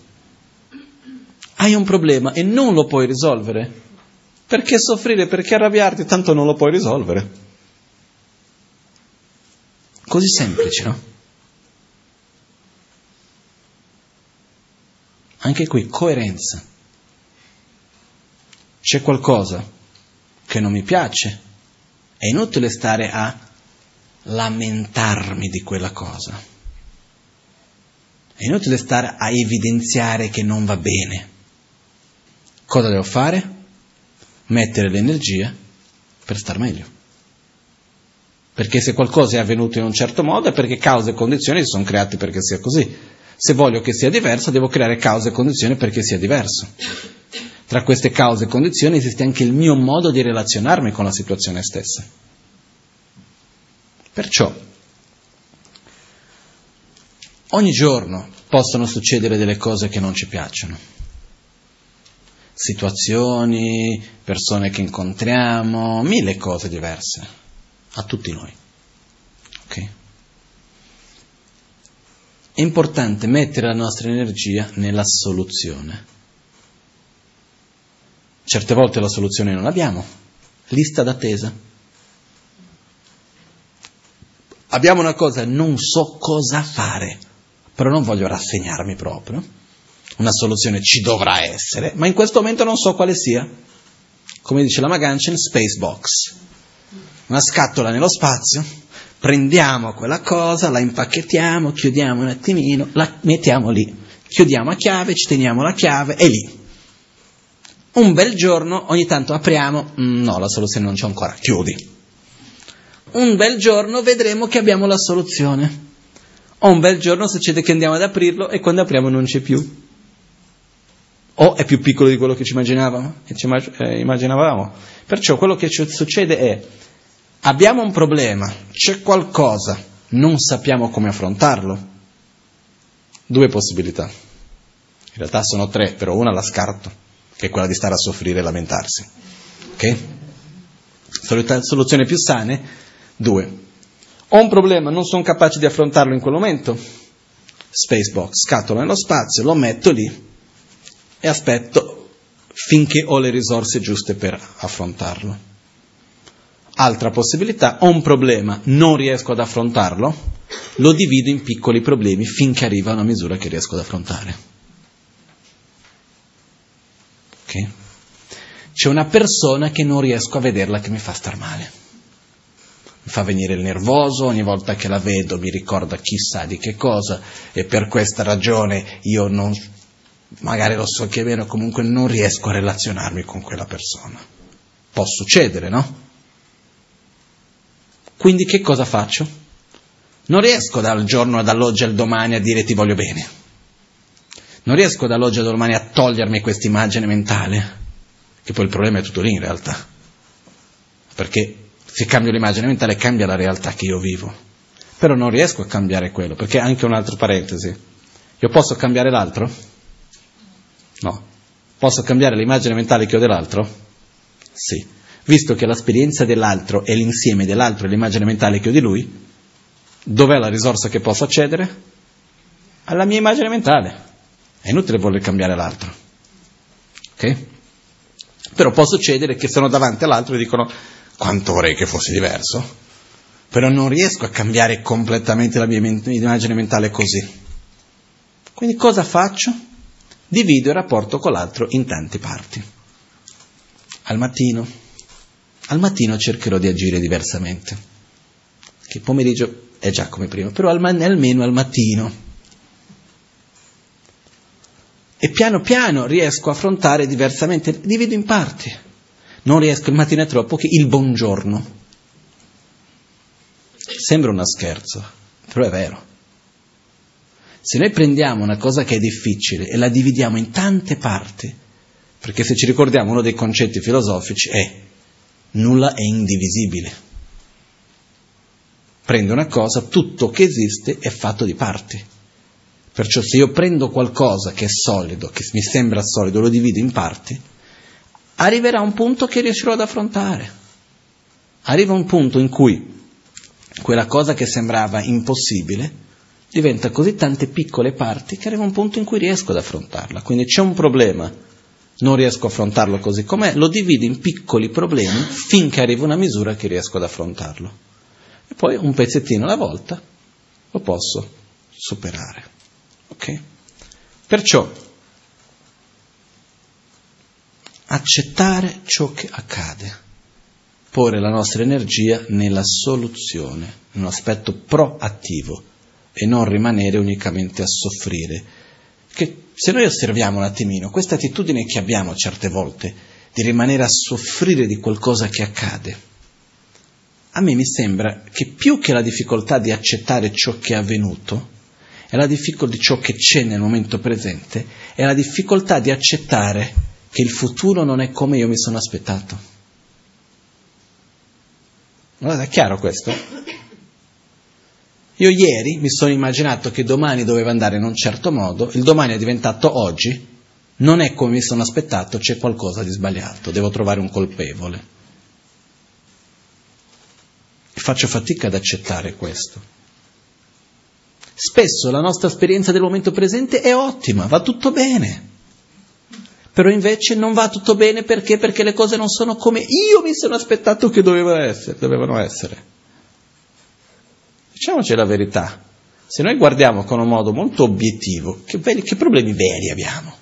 B: Hai un problema e non lo puoi risolvere. Perché soffrire? Perché arrabbiarti? Tanto non lo puoi risolvere. Così semplice, no? Anche qui coerenza. C'è qualcosa che non mi piace. È inutile stare a lamentarmi di quella cosa. È inutile stare a evidenziare che non va bene. Cosa devo fare? Mettere l'energia per star meglio. Perché se qualcosa è avvenuto in un certo modo è perché cause e condizioni si sono create perché sia così. Se voglio che sia diverso, devo creare cause e condizioni perché sia diverso. Tra queste cause e condizioni esiste anche il mio modo di relazionarmi con la situazione stessa. Perciò, ogni giorno possono succedere delle cose che non ci piacciono. Situazioni, persone che incontriamo, mille cose diverse, a tutti noi. Okay? È importante mettere la nostra energia nella soluzione. Certe volte la soluzione non l'abbiamo, lista d'attesa. Abbiamo una cosa, non so cosa fare, però non voglio rassegnarmi proprio. Una soluzione ci dovrà essere, ma in questo momento non so quale sia. Come dice la Maganchen, space box. Una scatola nello spazio prendiamo quella cosa, la impacchettiamo, chiudiamo un attimino, la mettiamo lì, chiudiamo a chiave, ci teniamo la chiave e lì. Un bel giorno ogni tanto apriamo, mm, no, la soluzione non c'è ancora, chiudi. Un bel giorno vedremo che abbiamo la soluzione. O un bel giorno succede che andiamo ad aprirlo e quando apriamo non c'è più. O è più piccolo di quello che ci immaginavamo. Che ci eh, immaginavamo. Perciò quello che ci succede è abbiamo un problema, c'è qualcosa, non sappiamo come affrontarlo. Due possibilità. In realtà sono tre, però una la scarto, che è quella di stare a soffrire e lamentarsi. Ok? Soluzione più sane, due. Ho un problema, non sono capace di affrontarlo in quel momento. Spacebox, scatola nello spazio, lo metto lì e aspetto finché ho le risorse giuste per affrontarlo Altra possibilità, ho un problema, non riesco ad affrontarlo, lo divido in piccoli problemi finché arriva a una misura che riesco ad affrontare. Ok? C'è una persona che non riesco a vederla che mi fa star male. Mi fa venire il nervoso, ogni volta che la vedo mi ricorda chissà di che cosa e per questa ragione io non, magari lo so che è vero, comunque non riesco a relazionarmi con quella persona. Può succedere, no? Quindi che cosa faccio? Non riesco dal giorno dall'oggi al domani a dire ti voglio bene. Non riesco dall'oggi al domani a togliermi questa immagine mentale, che poi il problema è tutto lì in realtà. Perché se cambio l'immagine mentale cambia la realtà che io vivo. Però non riesco a cambiare quello, perché anche un'altra parentesi. Io posso cambiare l'altro? No. Posso cambiare l'immagine mentale che ho dell'altro? Sì visto che l'esperienza dell'altro è l'insieme dell'altro e l'immagine mentale che ho di lui, dov'è la risorsa che posso accedere? Alla mia immagine mentale. È inutile voler cambiare l'altro. Ok? Però può succedere che sono davanti all'altro e dicono quanto vorrei che fosse diverso, però non riesco a cambiare completamente la mia immagine mentale così. Quindi cosa faccio? Divido il rapporto con l'altro in tante parti. Al mattino, al mattino cercherò di agire diversamente. Che pomeriggio è già come prima, però almeno al mattino. E piano piano riesco a affrontare diversamente, divido in parti. Non riesco, il mattino è troppo, che il buongiorno. Sembra uno scherzo, però è vero. Se noi prendiamo una cosa che è difficile e la dividiamo in tante parti, perché se ci ricordiamo uno dei concetti filosofici è nulla è indivisibile. Prendo una cosa, tutto che esiste è fatto di parti. Perciò se io prendo qualcosa che è solido, che mi sembra solido, lo divido in parti, arriverà un punto che riuscirò ad affrontare. Arriva un punto in cui quella cosa che sembrava impossibile diventa così tante piccole parti che arriva un punto in cui riesco ad affrontarla. Quindi c'è un problema non riesco a affrontarlo così com'è, lo divido in piccoli problemi finché arriva una misura che riesco ad affrontarlo. E poi un pezzettino alla volta lo posso superare. Ok? Perciò accettare ciò che accade, porre la nostra energia nella soluzione, in un aspetto proattivo e non rimanere unicamente a soffrire che se noi osserviamo un attimino questa attitudine che abbiamo certe volte di rimanere a soffrire di qualcosa che accade, a me mi sembra che più che la difficoltà di accettare ciò che è avvenuto, è la difficoltà di ciò che c'è nel momento presente, è la difficoltà di accettare che il futuro non è come io mi sono aspettato. Guardate, è chiaro questo? Io ieri mi sono immaginato che domani doveva andare in un certo modo, il domani è diventato oggi, non è come mi sono aspettato, c'è qualcosa di sbagliato, devo trovare un colpevole. E faccio fatica ad accettare questo. Spesso la nostra esperienza del momento presente è ottima, va tutto bene. Però invece non va tutto bene perché? Perché le cose non sono come io mi sono aspettato che dovevano essere. Dovevano essere. Diciamoci la verità, se noi guardiamo con un modo molto obiettivo, che, che problemi veri abbiamo?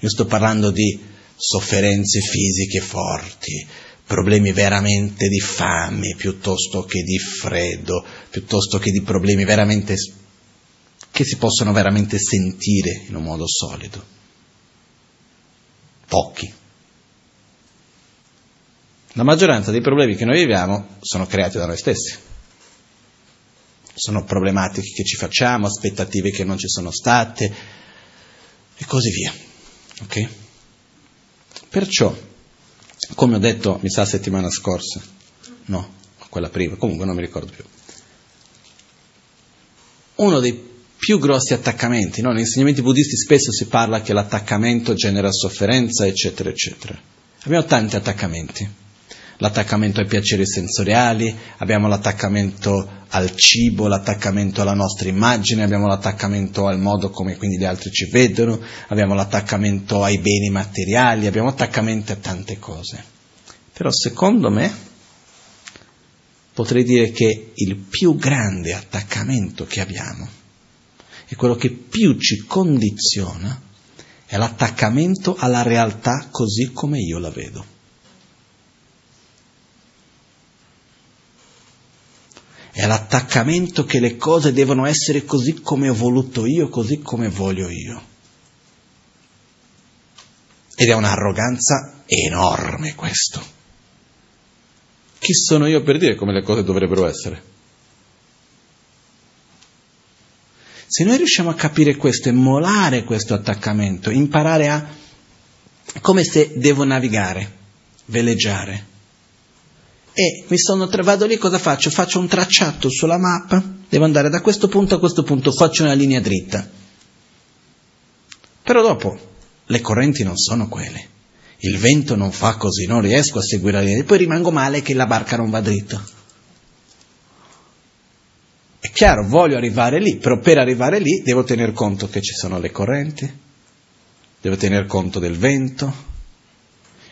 B: Io sto parlando di sofferenze fisiche forti, problemi veramente di fame piuttosto che di freddo, piuttosto che di problemi veramente che si possono veramente sentire in un modo solido. Pochi. La maggioranza dei problemi che noi viviamo sono creati da noi stessi. Sono problematiche che ci facciamo, aspettative che non ci sono state e così via. Ok? Perciò, come ho detto, mi sa settimana scorsa, no, quella prima, comunque non mi ricordo più. Uno dei più grossi attaccamenti, no? negli insegnamenti buddisti spesso si parla che l'attaccamento genera sofferenza, eccetera, eccetera. Abbiamo tanti attaccamenti l'attaccamento ai piaceri sensoriali, abbiamo l'attaccamento al cibo, l'attaccamento alla nostra immagine, abbiamo l'attaccamento al modo come quindi gli altri ci vedono, abbiamo l'attaccamento ai beni materiali, abbiamo attaccamento a tante cose. Però secondo me potrei dire che il più grande attaccamento che abbiamo e quello che più ci condiziona è l'attaccamento alla realtà così come io la vedo. È l'attaccamento che le cose devono essere così come ho voluto io, così come voglio io. Ed è un'arroganza enorme questo. Chi sono io per dire come le cose dovrebbero essere? Se noi riusciamo a capire questo e molare questo attaccamento, imparare a come se devo navigare, veleggiare. E mi sono vado lì, cosa faccio? Faccio un tracciato sulla mappa, devo andare da questo punto a questo punto, faccio una linea dritta. Però dopo le correnti non sono quelle. Il vento non fa così, non riesco a seguire la linea, poi rimango male che la barca non va dritta. È chiaro, voglio arrivare lì, però per arrivare lì devo tener conto che ci sono le correnti, devo tener conto del vento.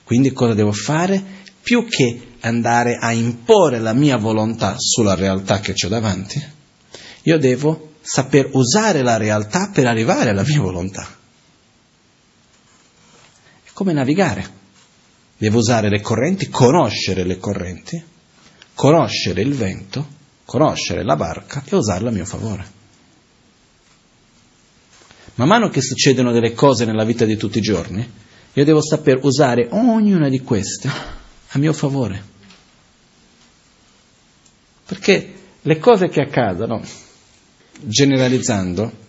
B: Quindi cosa devo fare? Più che andare a imporre la mia volontà sulla realtà che ho davanti, io devo saper usare la realtà per arrivare alla mia volontà. È come navigare. Devo usare le correnti, conoscere le correnti, conoscere il vento conoscere la barca e usarla a mio favore. Man mano che succedono delle cose nella vita di tutti i giorni, io devo saper usare ognuna di queste a mio favore. Perché le cose che accadono, generalizzando,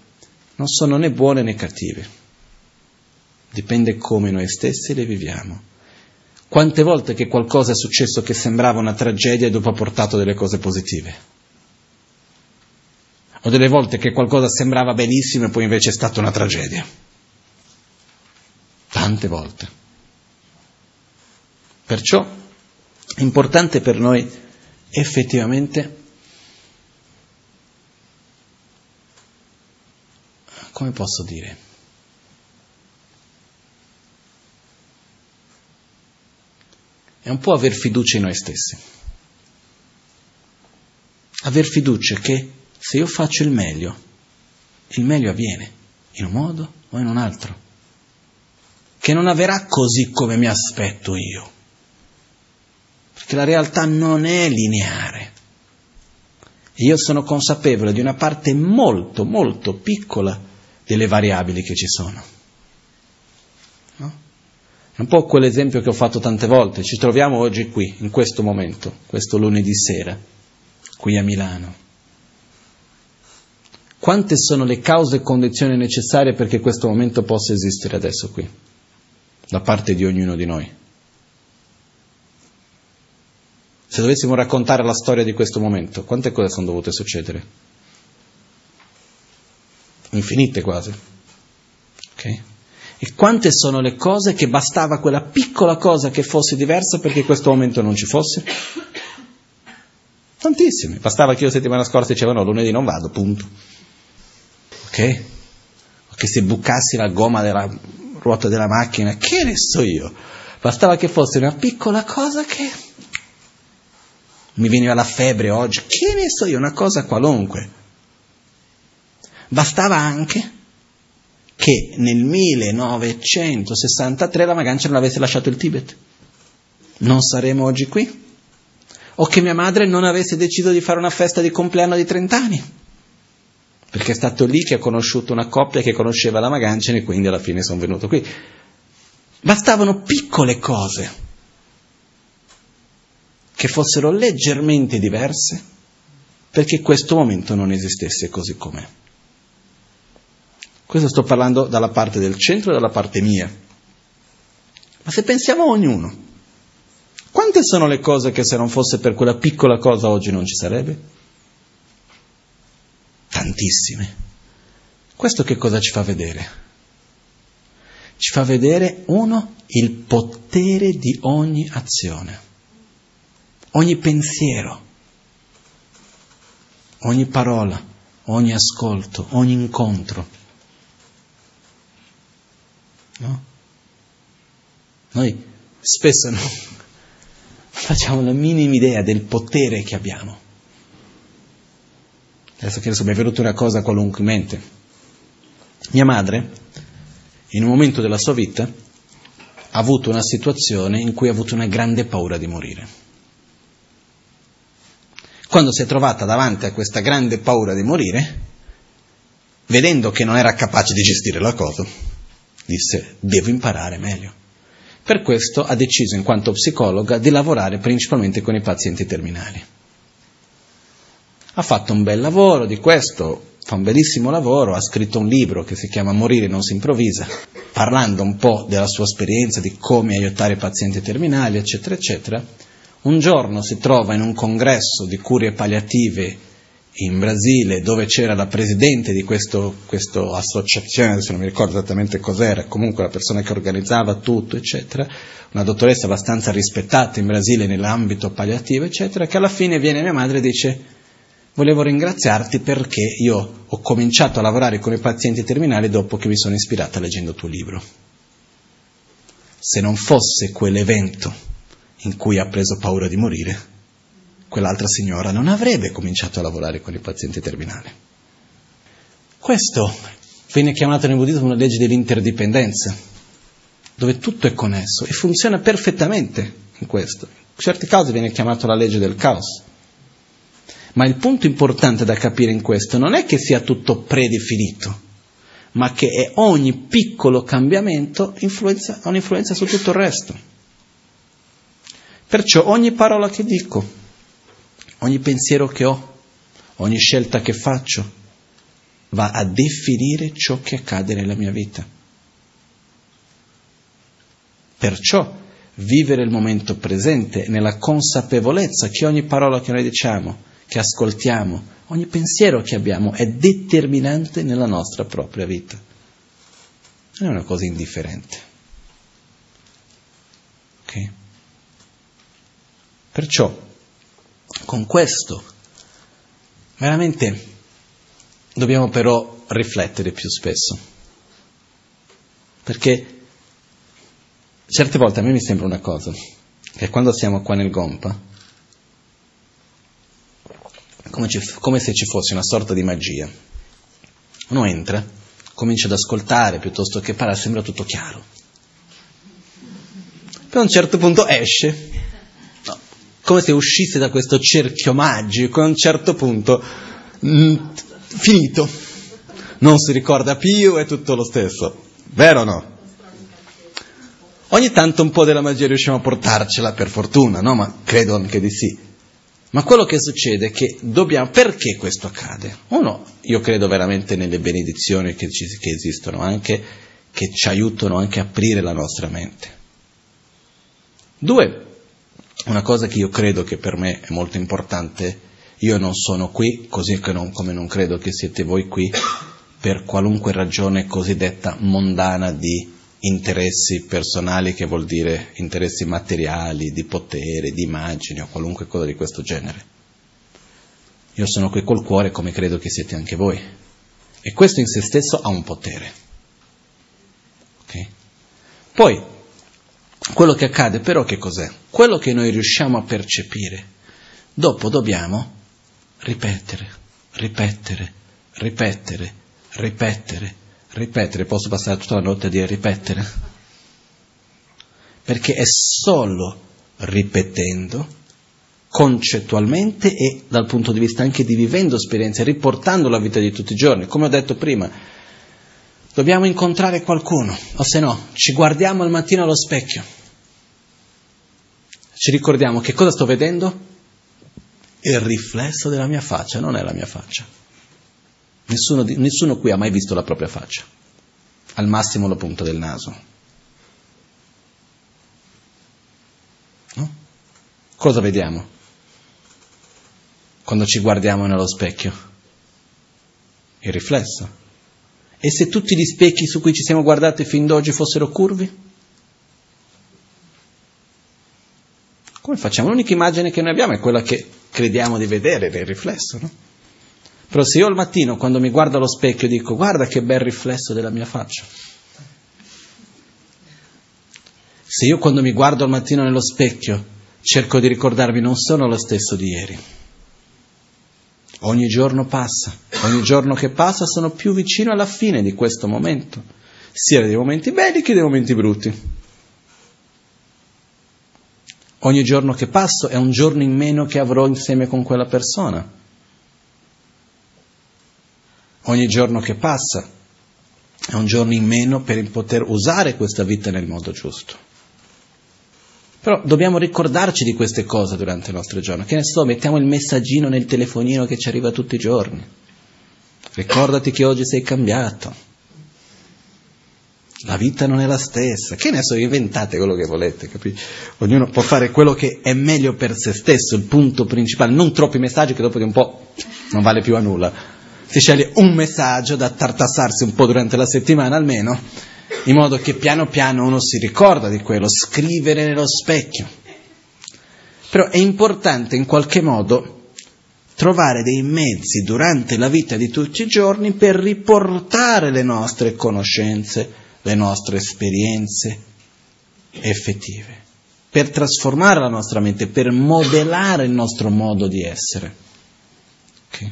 B: non sono né buone né cattive. Dipende come noi stessi le viviamo. Quante volte che qualcosa è successo che sembrava una tragedia e dopo ha portato delle cose positive? O delle volte che qualcosa sembrava benissimo e poi invece è stata una tragedia? Tante volte. Perciò è importante per noi effettivamente, come posso dire, è un po' aver fiducia in noi stessi. Aver fiducia che se io faccio il meglio, il meglio avviene in un modo o in un altro. Che non avverrà così come mi aspetto io. Perché la realtà non è lineare. E io sono consapevole di una parte molto, molto piccola delle variabili che ci sono. È un po' quell'esempio che ho fatto tante volte. Ci troviamo oggi qui, in questo momento, questo lunedì sera, qui a Milano. Quante sono le cause e condizioni necessarie perché questo momento possa esistere adesso qui, da parte di ognuno di noi? Se dovessimo raccontare la storia di questo momento, quante cose sono dovute succedere? Infinite quasi. Ok? E quante sono le cose che bastava quella piccola cosa che fosse diversa perché questo momento non ci fosse? Tantissime. Bastava che io settimana scorsa dicevo no, lunedì non vado, punto. Ok? Che se bucassi la gomma della ruota della macchina, che ne so io? Bastava che fosse una piccola cosa che mi veniva la febbre oggi, che ne so io, una cosa qualunque. Bastava anche che nel 1963 la Magancia non avesse lasciato il Tibet. Non saremmo oggi qui. O che mia madre non avesse deciso di fare una festa di compleanno di 30 anni. Perché è stato lì che ha conosciuto una coppia che conosceva la Magancia e quindi alla fine sono venuto qui. Bastavano piccole cose che fossero leggermente diverse perché questo momento non esistesse così com'è. Questo sto parlando dalla parte del centro e dalla parte mia. Ma se pensiamo a ognuno, quante sono le cose che se non fosse per quella piccola cosa oggi non ci sarebbe? Tantissime. Questo che cosa ci fa vedere? Ci fa vedere, uno, il potere di ogni azione, ogni pensiero, ogni parola, ogni ascolto, ogni incontro No? Noi spesso no, facciamo la minima idea del potere che abbiamo. Adesso che adesso mi è venuta una cosa qualunque mente. Mia madre, in un momento della sua vita, ha avuto una situazione in cui ha avuto una grande paura di morire. Quando si è trovata davanti a questa grande paura di morire, vedendo che non era capace di gestire la cosa, disse devo imparare meglio. Per questo ha deciso, in quanto psicologa, di lavorare principalmente con i pazienti terminali ha fatto un bel lavoro di questo, fa un bellissimo lavoro, ha scritto un libro che si chiama Morire non si improvvisa, parlando un po' della sua esperienza, di come aiutare i pazienti terminali, eccetera, eccetera. Un giorno si trova in un congresso di curie palliative in Brasile dove c'era la presidente di questa associazione, adesso non mi ricordo esattamente cos'era, comunque la persona che organizzava tutto, eccetera, una dottoressa abbastanza rispettata in Brasile nell'ambito palliativo, eccetera, che alla fine viene mia madre e dice volevo ringraziarti perché io ho cominciato a lavorare con i pazienti terminali dopo che mi sono ispirata leggendo il tuo libro. Se non fosse quell'evento in cui ha preso paura di morire, quell'altra signora non avrebbe cominciato a lavorare con i pazienti terminali. Questo viene chiamato nel buddismo una legge dell'interdipendenza, dove tutto è connesso e funziona perfettamente in questo. In certi casi viene chiamato la legge del caos ma il punto importante da capire in questo non è che sia tutto predefinito, ma che ogni piccolo cambiamento ha un'influenza su tutto il resto. Perciò ogni parola che dico, ogni pensiero che ho, ogni scelta che faccio, va a definire ciò che accade nella mia vita. Perciò vivere il momento presente nella consapevolezza che ogni parola che noi diciamo, che ascoltiamo, ogni pensiero che abbiamo è determinante nella nostra propria vita. Non è una cosa indifferente. Ok? Perciò, con questo, veramente dobbiamo però riflettere più spesso. Perché certe volte a me mi sembra una cosa, che quando siamo qua nel Gompa, come, ci, come se ci fosse una sorta di magia. Uno entra, comincia ad ascoltare piuttosto che parlare, sembra tutto chiaro. Poi a un certo punto esce, come se uscisse da questo cerchio magico, a un certo punto, mh, mm, finito, non si ricorda più, è tutto lo stesso. Vero o no? Ogni tanto un po' della magia riusciamo a portarcela, per fortuna, no? Ma credo anche di sì. Ma quello che succede è che dobbiamo, perché questo accade? Uno, io credo veramente nelle benedizioni che, ci, che esistono anche, che ci aiutano anche a aprire la nostra mente. Due, una cosa che io credo che per me è molto importante, io non sono qui, così non, come non credo che siete voi qui, per qualunque ragione cosiddetta mondana di interessi personali, che vuol dire interessi materiali, di potere, di immagini o qualunque cosa di questo genere. Io sono qui col cuore come credo che siete anche voi. E questo in se stesso ha un potere. Okay? Poi, quello che accade però che cos'è? Quello che noi riusciamo a percepire, dopo dobbiamo ripetere, ripetere, ripetere, ripetere, ripetere, posso passare tutta la notte a dire ripetere? Perché è solo ripetendo, concettualmente e dal punto di vista anche di vivendo esperienze, riportando la vita di tutti i giorni, come ho detto prima, dobbiamo incontrare qualcuno, o se no, ci guardiamo al mattino allo specchio, ci ricordiamo che cosa sto vedendo? Il riflesso della mia faccia, non è la mia faccia. Nessuno, nessuno qui ha mai visto la propria faccia, al massimo la punta del naso. No? Cosa vediamo quando ci guardiamo nello specchio? Il riflesso. E se tutti gli specchi su cui ci siamo guardati fin d'oggi fossero curvi? Come facciamo? L'unica immagine che noi abbiamo è quella che crediamo di vedere, il riflesso, no? Però se io al mattino, quando mi guardo allo specchio, dico guarda che bel riflesso della mia faccia. Se io quando mi guardo al mattino nello specchio cerco di ricordarmi non sono lo stesso di ieri. Ogni giorno passa, ogni giorno che passa sono più vicino alla fine di questo momento, sia dei momenti belli che dei momenti brutti. Ogni giorno che passo è un giorno in meno che avrò insieme con quella persona. Ogni giorno che passa è un giorno in meno per poter usare questa vita nel modo giusto. Però dobbiamo ricordarci di queste cose durante il nostro giorno. Che ne so, mettiamo il messaggino nel telefonino che ci arriva tutti i giorni. Ricordati che oggi sei cambiato. La vita non è la stessa. Che ne so, inventate quello che volete, capite? Ognuno può fare quello che è meglio per se stesso, il punto principale. Non troppi messaggi che dopo di un po' non vale più a nulla. Si sceglie un messaggio da tartassarsi un po' durante la settimana almeno in modo che piano piano uno si ricorda di quello, scrivere nello specchio. Però è importante in qualche modo trovare dei mezzi durante la vita di tutti i giorni per riportare le nostre conoscenze, le nostre esperienze effettive, per trasformare la nostra mente, per modellare il nostro modo di essere. Okay?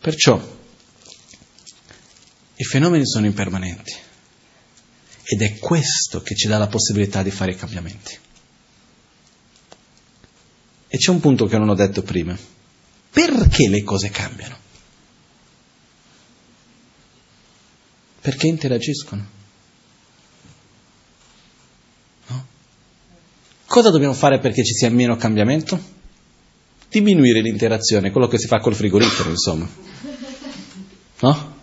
B: Perciò i fenomeni sono impermanenti. Ed è questo che ci dà la possibilità di fare i cambiamenti. E c'è un punto che non ho detto prima. Perché le cose cambiano? Perché interagiscono. No? Cosa dobbiamo fare perché ci sia meno cambiamento? Diminuire l'interazione, quello che si fa col frigorifero, insomma. No?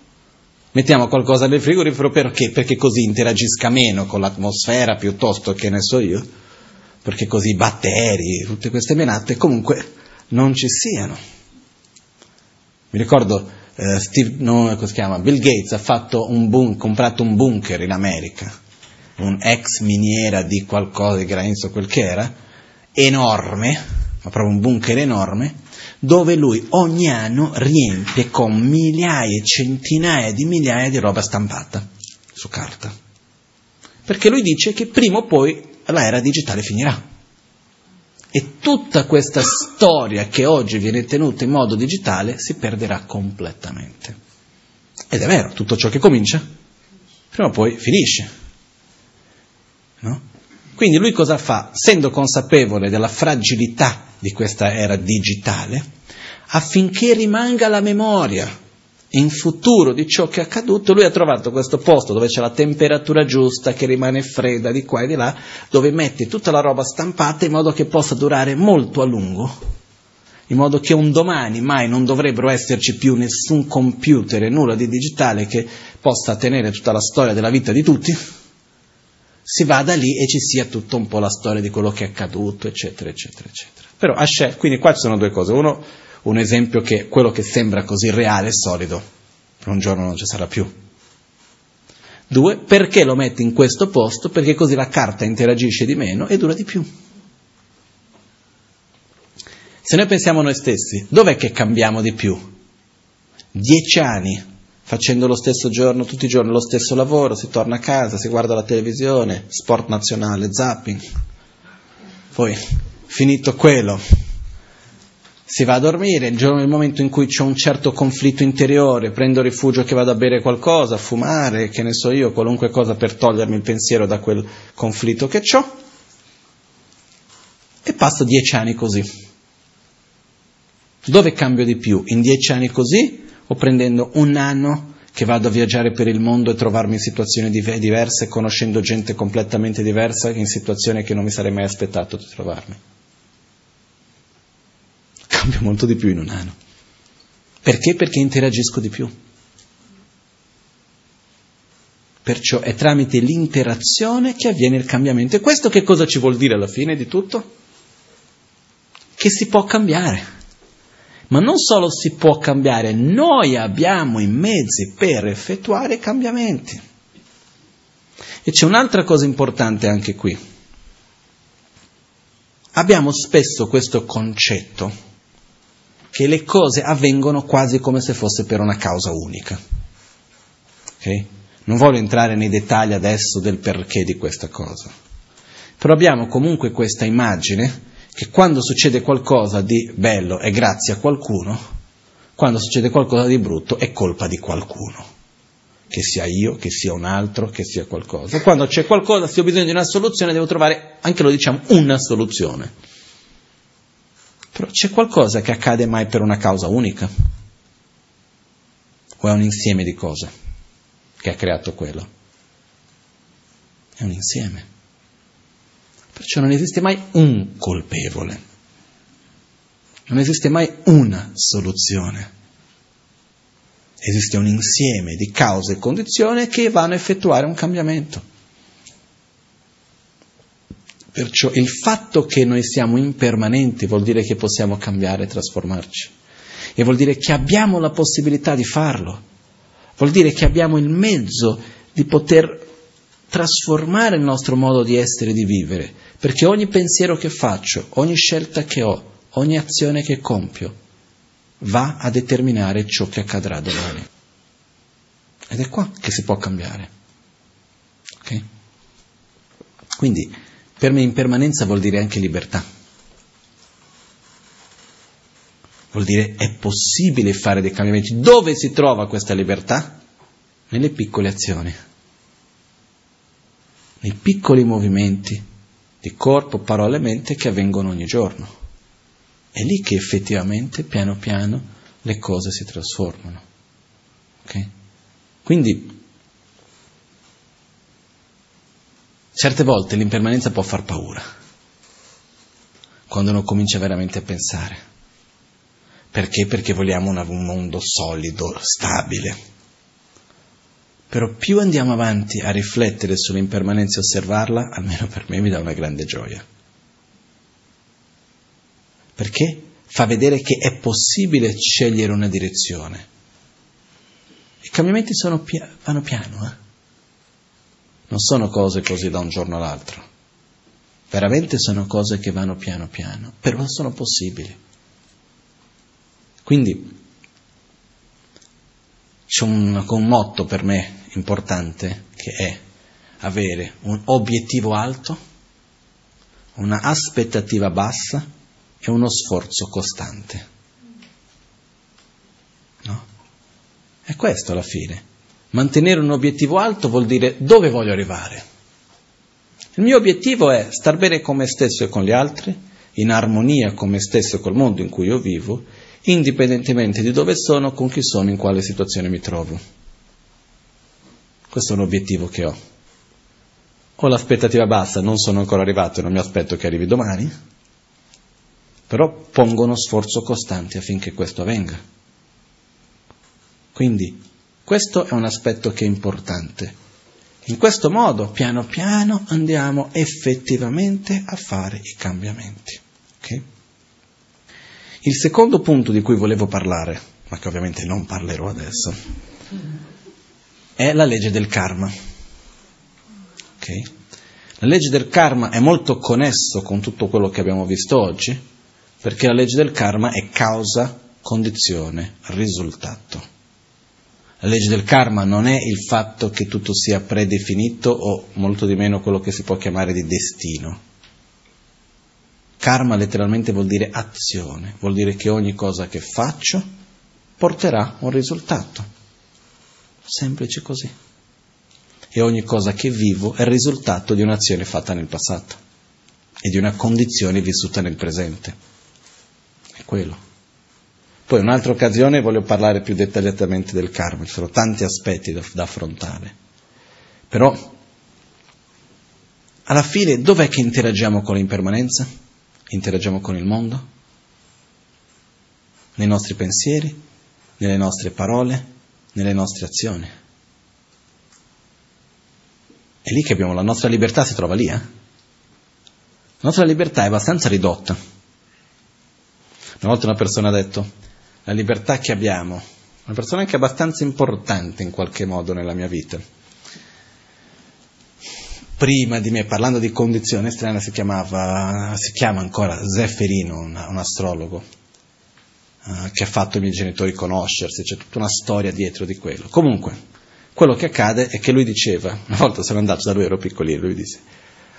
B: Mettiamo qualcosa nel frigorifero perché? Perché così interagisca meno con l'atmosfera piuttosto che ne so io, perché così i batteri, tutte queste menate comunque non ci siano. Mi ricordo eh, Steve, no? Bill Gates ha un bun- comprato un bunker in America, un ex miniera di qualcosa di granito, quel che era, enorme, ma proprio un bunker enorme, dove lui ogni anno riempie con migliaia e centinaia di migliaia di roba stampata su carta. Perché lui dice che prima o poi l'era digitale finirà. E tutta questa storia che oggi viene tenuta in modo digitale si perderà completamente. Ed è vero, tutto ciò che comincia, prima o poi finisce. No? Quindi lui cosa fa? Essendo consapevole della fragilità di questa era digitale, affinché rimanga la memoria in futuro di ciò che è accaduto, lui ha trovato questo posto dove c'è la temperatura giusta, che rimane fredda di qua e di là, dove metti tutta la roba stampata in modo che possa durare molto a lungo, in modo che un domani mai non dovrebbero esserci più nessun computer e nulla di digitale che possa tenere tutta la storia della vita di tutti, si vada lì e ci sia tutta un po' la storia di quello che è accaduto, eccetera, eccetera, eccetera. Però Hashem, quindi qua ci sono due cose. Uno, un esempio che quello che sembra così reale e solido, un giorno non ci sarà più. Due, perché lo metti in questo posto? Perché così la carta interagisce di meno e dura di più. Se noi pensiamo a noi stessi, dov'è che cambiamo di più? Dieci anni facendo lo stesso giorno, tutti i giorni lo stesso lavoro, si torna a casa, si guarda la televisione, sport nazionale, zapping. Poi finito quello, si va a dormire, il giorno nel momento in cui c'è un certo conflitto interiore, prendo rifugio che vado a bere qualcosa, a fumare, che ne so io, qualunque cosa per togliermi il pensiero da quel conflitto che ho, e passo dieci anni così. Dove cambio di più? In dieci anni così o prendendo un anno che vado a viaggiare per il mondo e trovarmi in situazioni diverse, conoscendo gente completamente diversa, in situazioni che non mi sarei mai aspettato di trovarmi? Cambio molto di più in un anno. Perché? Perché interagisco di più. Perciò è tramite l'interazione che avviene il cambiamento. E questo che cosa ci vuol dire alla fine di tutto? Che si può cambiare. Ma non solo si può cambiare, noi abbiamo i mezzi per effettuare cambiamenti. E c'è un'altra cosa importante anche qui. Abbiamo spesso questo concetto che le cose avvengono quasi come se fosse per una causa unica. Okay? Non voglio entrare nei dettagli adesso del perché di questa cosa. Però abbiamo comunque questa immagine che quando succede qualcosa di bello è grazie a qualcuno, quando succede qualcosa di brutto è colpa di qualcuno. Che sia io, che sia un altro, che sia qualcosa. Quando c'è qualcosa, se ho bisogno di una soluzione, devo trovare, anche lo diciamo, una soluzione. Però c'è qualcosa che accade mai per una causa unica? O è un insieme di cose che ha creato quello? È un insieme. Perciò non esiste mai un colpevole, non esiste mai una soluzione. Esiste un insieme di cause e condizioni che vanno a effettuare un cambiamento. Perciò il fatto che noi siamo impermanenti vuol dire che possiamo cambiare e trasformarci. E vuol dire che abbiamo la possibilità di farlo. Vuol dire che abbiamo il mezzo di poter trasformare il nostro modo di essere e di vivere. Perché ogni pensiero che faccio, ogni scelta che ho, ogni azione che compio, va a determinare ciò che accadrà domani. Ed è qua che si può cambiare. Okay? Quindi per me impermanenza vuol dire anche libertà. Vuol dire è possibile fare dei cambiamenti. Dove si trova questa libertà? Nelle piccole azioni, nei piccoli movimenti di corpo, parole e mente che avvengono ogni giorno. È lì che effettivamente, piano piano, le cose si trasformano. Okay? Quindi Certe volte l'impermanenza può far paura, quando uno comincia veramente a pensare. Perché? Perché vogliamo un mondo solido, stabile. Però più andiamo avanti a riflettere sull'impermanenza e osservarla, almeno per me mi dà una grande gioia. Perché? Fa vedere che è possibile scegliere una direzione. I cambiamenti pia- vanno piano, eh? non sono cose così da un giorno all'altro, veramente sono cose che vanno piano piano, però sono possibili. Quindi c'è un, un motto per me importante che è avere un obiettivo alto, una aspettativa bassa e uno sforzo costante. No? È questo alla fine. Mantenere un obiettivo alto vuol dire dove voglio arrivare. Il mio obiettivo è star bene con me stesso e con gli altri, in armonia con me stesso e col mondo in cui io vivo, indipendentemente di dove sono, con chi sono, in quale situazione mi trovo. Questo è un obiettivo che ho. Ho l'aspettativa bassa, non sono ancora arrivato e non mi aspetto che arrivi domani, però pongo uno sforzo costante affinché questo avvenga. Quindi questo è un aspetto che è importante. In questo modo, piano piano, andiamo effettivamente a fare i cambiamenti. Okay? Il secondo punto di cui volevo parlare, ma che ovviamente non parlerò adesso, è la legge del karma. Okay? La legge del karma è molto connesso con tutto quello che abbiamo visto oggi, perché la legge del karma è causa, condizione, risultato. La legge del karma non è il fatto che tutto sia predefinito o molto di meno quello che si può chiamare di destino. Karma letteralmente vuol dire azione, vuol dire che ogni cosa che faccio porterà un risultato. Semplice così. E ogni cosa che vivo è il risultato di un'azione fatta nel passato e di una condizione vissuta nel presente. È quello. Poi un'altra occasione voglio parlare più dettagliatamente del karma, ci sono tanti aspetti da, da affrontare. Però alla fine dov'è che interagiamo con l'impermanenza? Interagiamo con il mondo? Nei nostri pensieri, nelle nostre parole, nelle nostre azioni. È lì che abbiamo la nostra libertà, si trova lì, eh? La nostra libertà è abbastanza ridotta. Una volta una persona ha detto, la libertà che abbiamo, una persona anche abbastanza importante in qualche modo nella mia vita. Prima di me, parlando di condizione estrema, si chiamava, si chiama ancora Zefferino, un, un astrologo, uh, che ha fatto i miei genitori conoscersi, c'è tutta una storia dietro di quello. Comunque, quello che accade è che lui diceva, una volta sono andato da lui, ero piccolino, lui disse,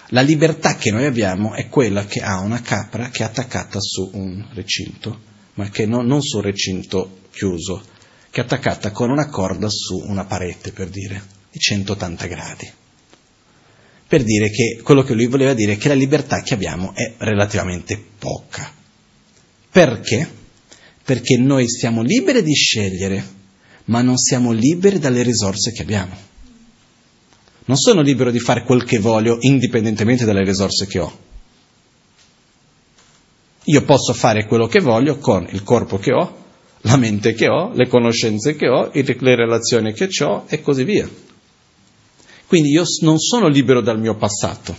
B: La libertà che noi abbiamo è quella che ha una capra che è attaccata su un recinto, ma che non, non su un recinto chiuso, che è attaccata con una corda su una parete, per dire, di 180 gradi. Per dire che quello che lui voleva dire è che la libertà che abbiamo è relativamente poca. Perché? Perché noi siamo liberi di scegliere, ma non siamo liberi dalle risorse che abbiamo. Non sono libero di fare quel che voglio indipendentemente dalle risorse che ho. Io posso fare quello che voglio con il corpo che ho, la mente che ho, le conoscenze che ho, le relazioni che ho e così via. Quindi io non sono libero dal mio passato,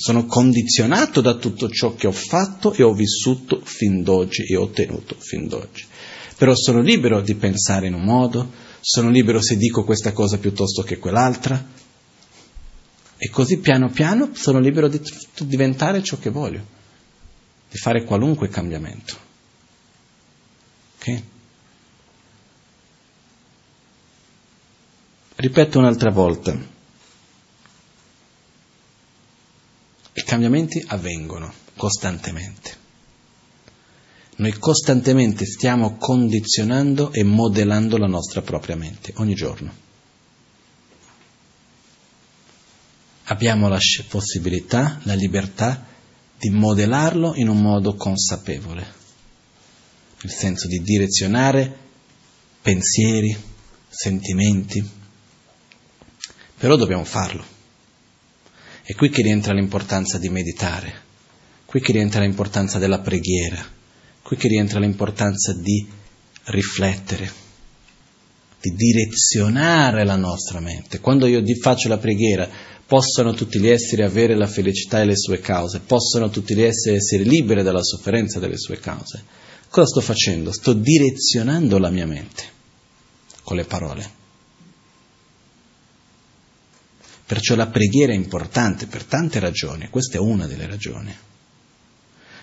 B: sono condizionato da tutto ciò che ho fatto e ho vissuto fin d'oggi e ho ottenuto fin d'oggi. Però sono libero di pensare in un modo, sono libero se dico questa cosa piuttosto che quell'altra. E così piano piano sono libero di diventare ciò che voglio, di fare qualunque cambiamento. Ok? Ripeto un'altra volta, i cambiamenti avvengono costantemente. Noi costantemente stiamo condizionando e modellando la nostra propria mente, ogni giorno. Abbiamo la possibilità, la libertà di modellarlo in un modo consapevole, nel senso di direzionare pensieri, sentimenti, però dobbiamo farlo. È qui che rientra l'importanza di meditare, qui che rientra l'importanza della preghiera, qui che rientra l'importanza di riflettere, di direzionare la nostra mente. Quando io faccio la preghiera, possano tutti gli esseri avere la felicità e le sue cause, possano tutti gli esseri essere liberi dalla sofferenza delle sue cause. Cosa sto facendo? Sto direzionando la mia mente con le parole. Perciò la preghiera è importante per tante ragioni, questa è una delle ragioni.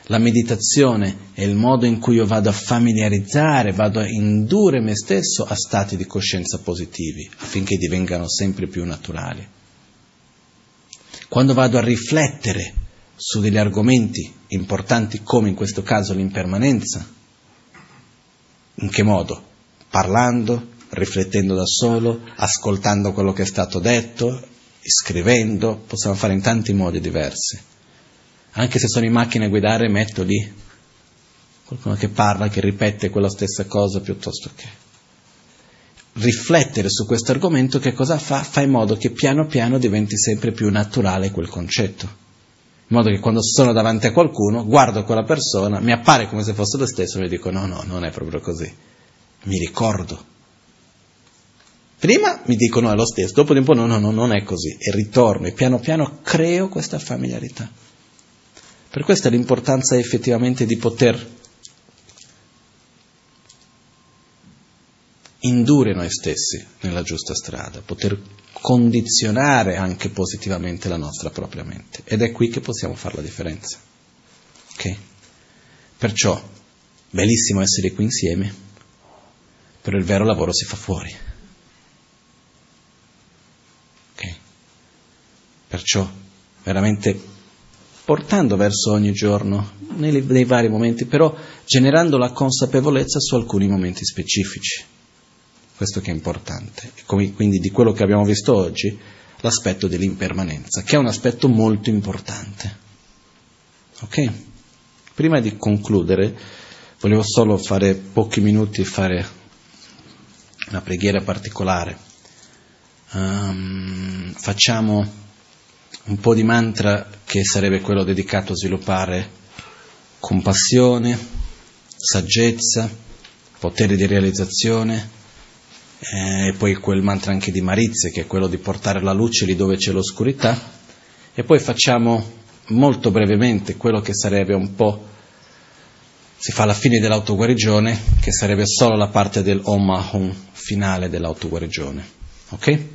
B: La meditazione è il modo in cui io vado a familiarizzare, vado a indurre me stesso a stati di coscienza positivi, affinché divengano sempre più naturali. Quando vado a riflettere su degli argomenti importanti come in questo caso l'impermanenza, in che modo? Parlando, riflettendo da solo, ascoltando quello che è stato detto, scrivendo, possiamo fare in tanti modi diversi. Anche se sono in macchina a guidare, metto lì qualcuno che parla, che ripete quella stessa cosa piuttosto che riflettere su questo argomento, che cosa fa? Fa in modo che piano piano diventi sempre più naturale quel concetto. In modo che quando sono davanti a qualcuno, guardo quella persona, mi appare come se fosse lo stesso e mi dico no, no, non è proprio così. Mi ricordo. Prima mi dicono è lo stesso, dopo di un po' no, no, no, non è così. E ritorno e piano piano creo questa familiarità. Per questo è l'importanza effettivamente di poter indurre noi stessi nella giusta strada, poter condizionare anche positivamente la nostra propria mente. Ed è qui che possiamo fare la differenza. Ok? Perciò, bellissimo essere qui insieme, però il vero lavoro si fa fuori. Perciò, veramente portando verso ogni giorno, nei, nei vari momenti, però generando la consapevolezza su alcuni momenti specifici. Questo che è importante. Quindi di quello che abbiamo visto oggi, l'aspetto dell'impermanenza, che è un aspetto molto importante. Ok? Prima di concludere, volevo solo fare pochi minuti e fare una preghiera particolare. Um, facciamo un po' di mantra che sarebbe quello dedicato a sviluppare compassione, saggezza, potere di realizzazione eh, e poi quel mantra anche di Marizia che è quello di portare la luce lì dove c'è l'oscurità e poi facciamo molto brevemente quello che sarebbe un po' si fa alla fine dell'autoguarigione che sarebbe solo la parte del Om Ahum finale dell'autoguarigione ok?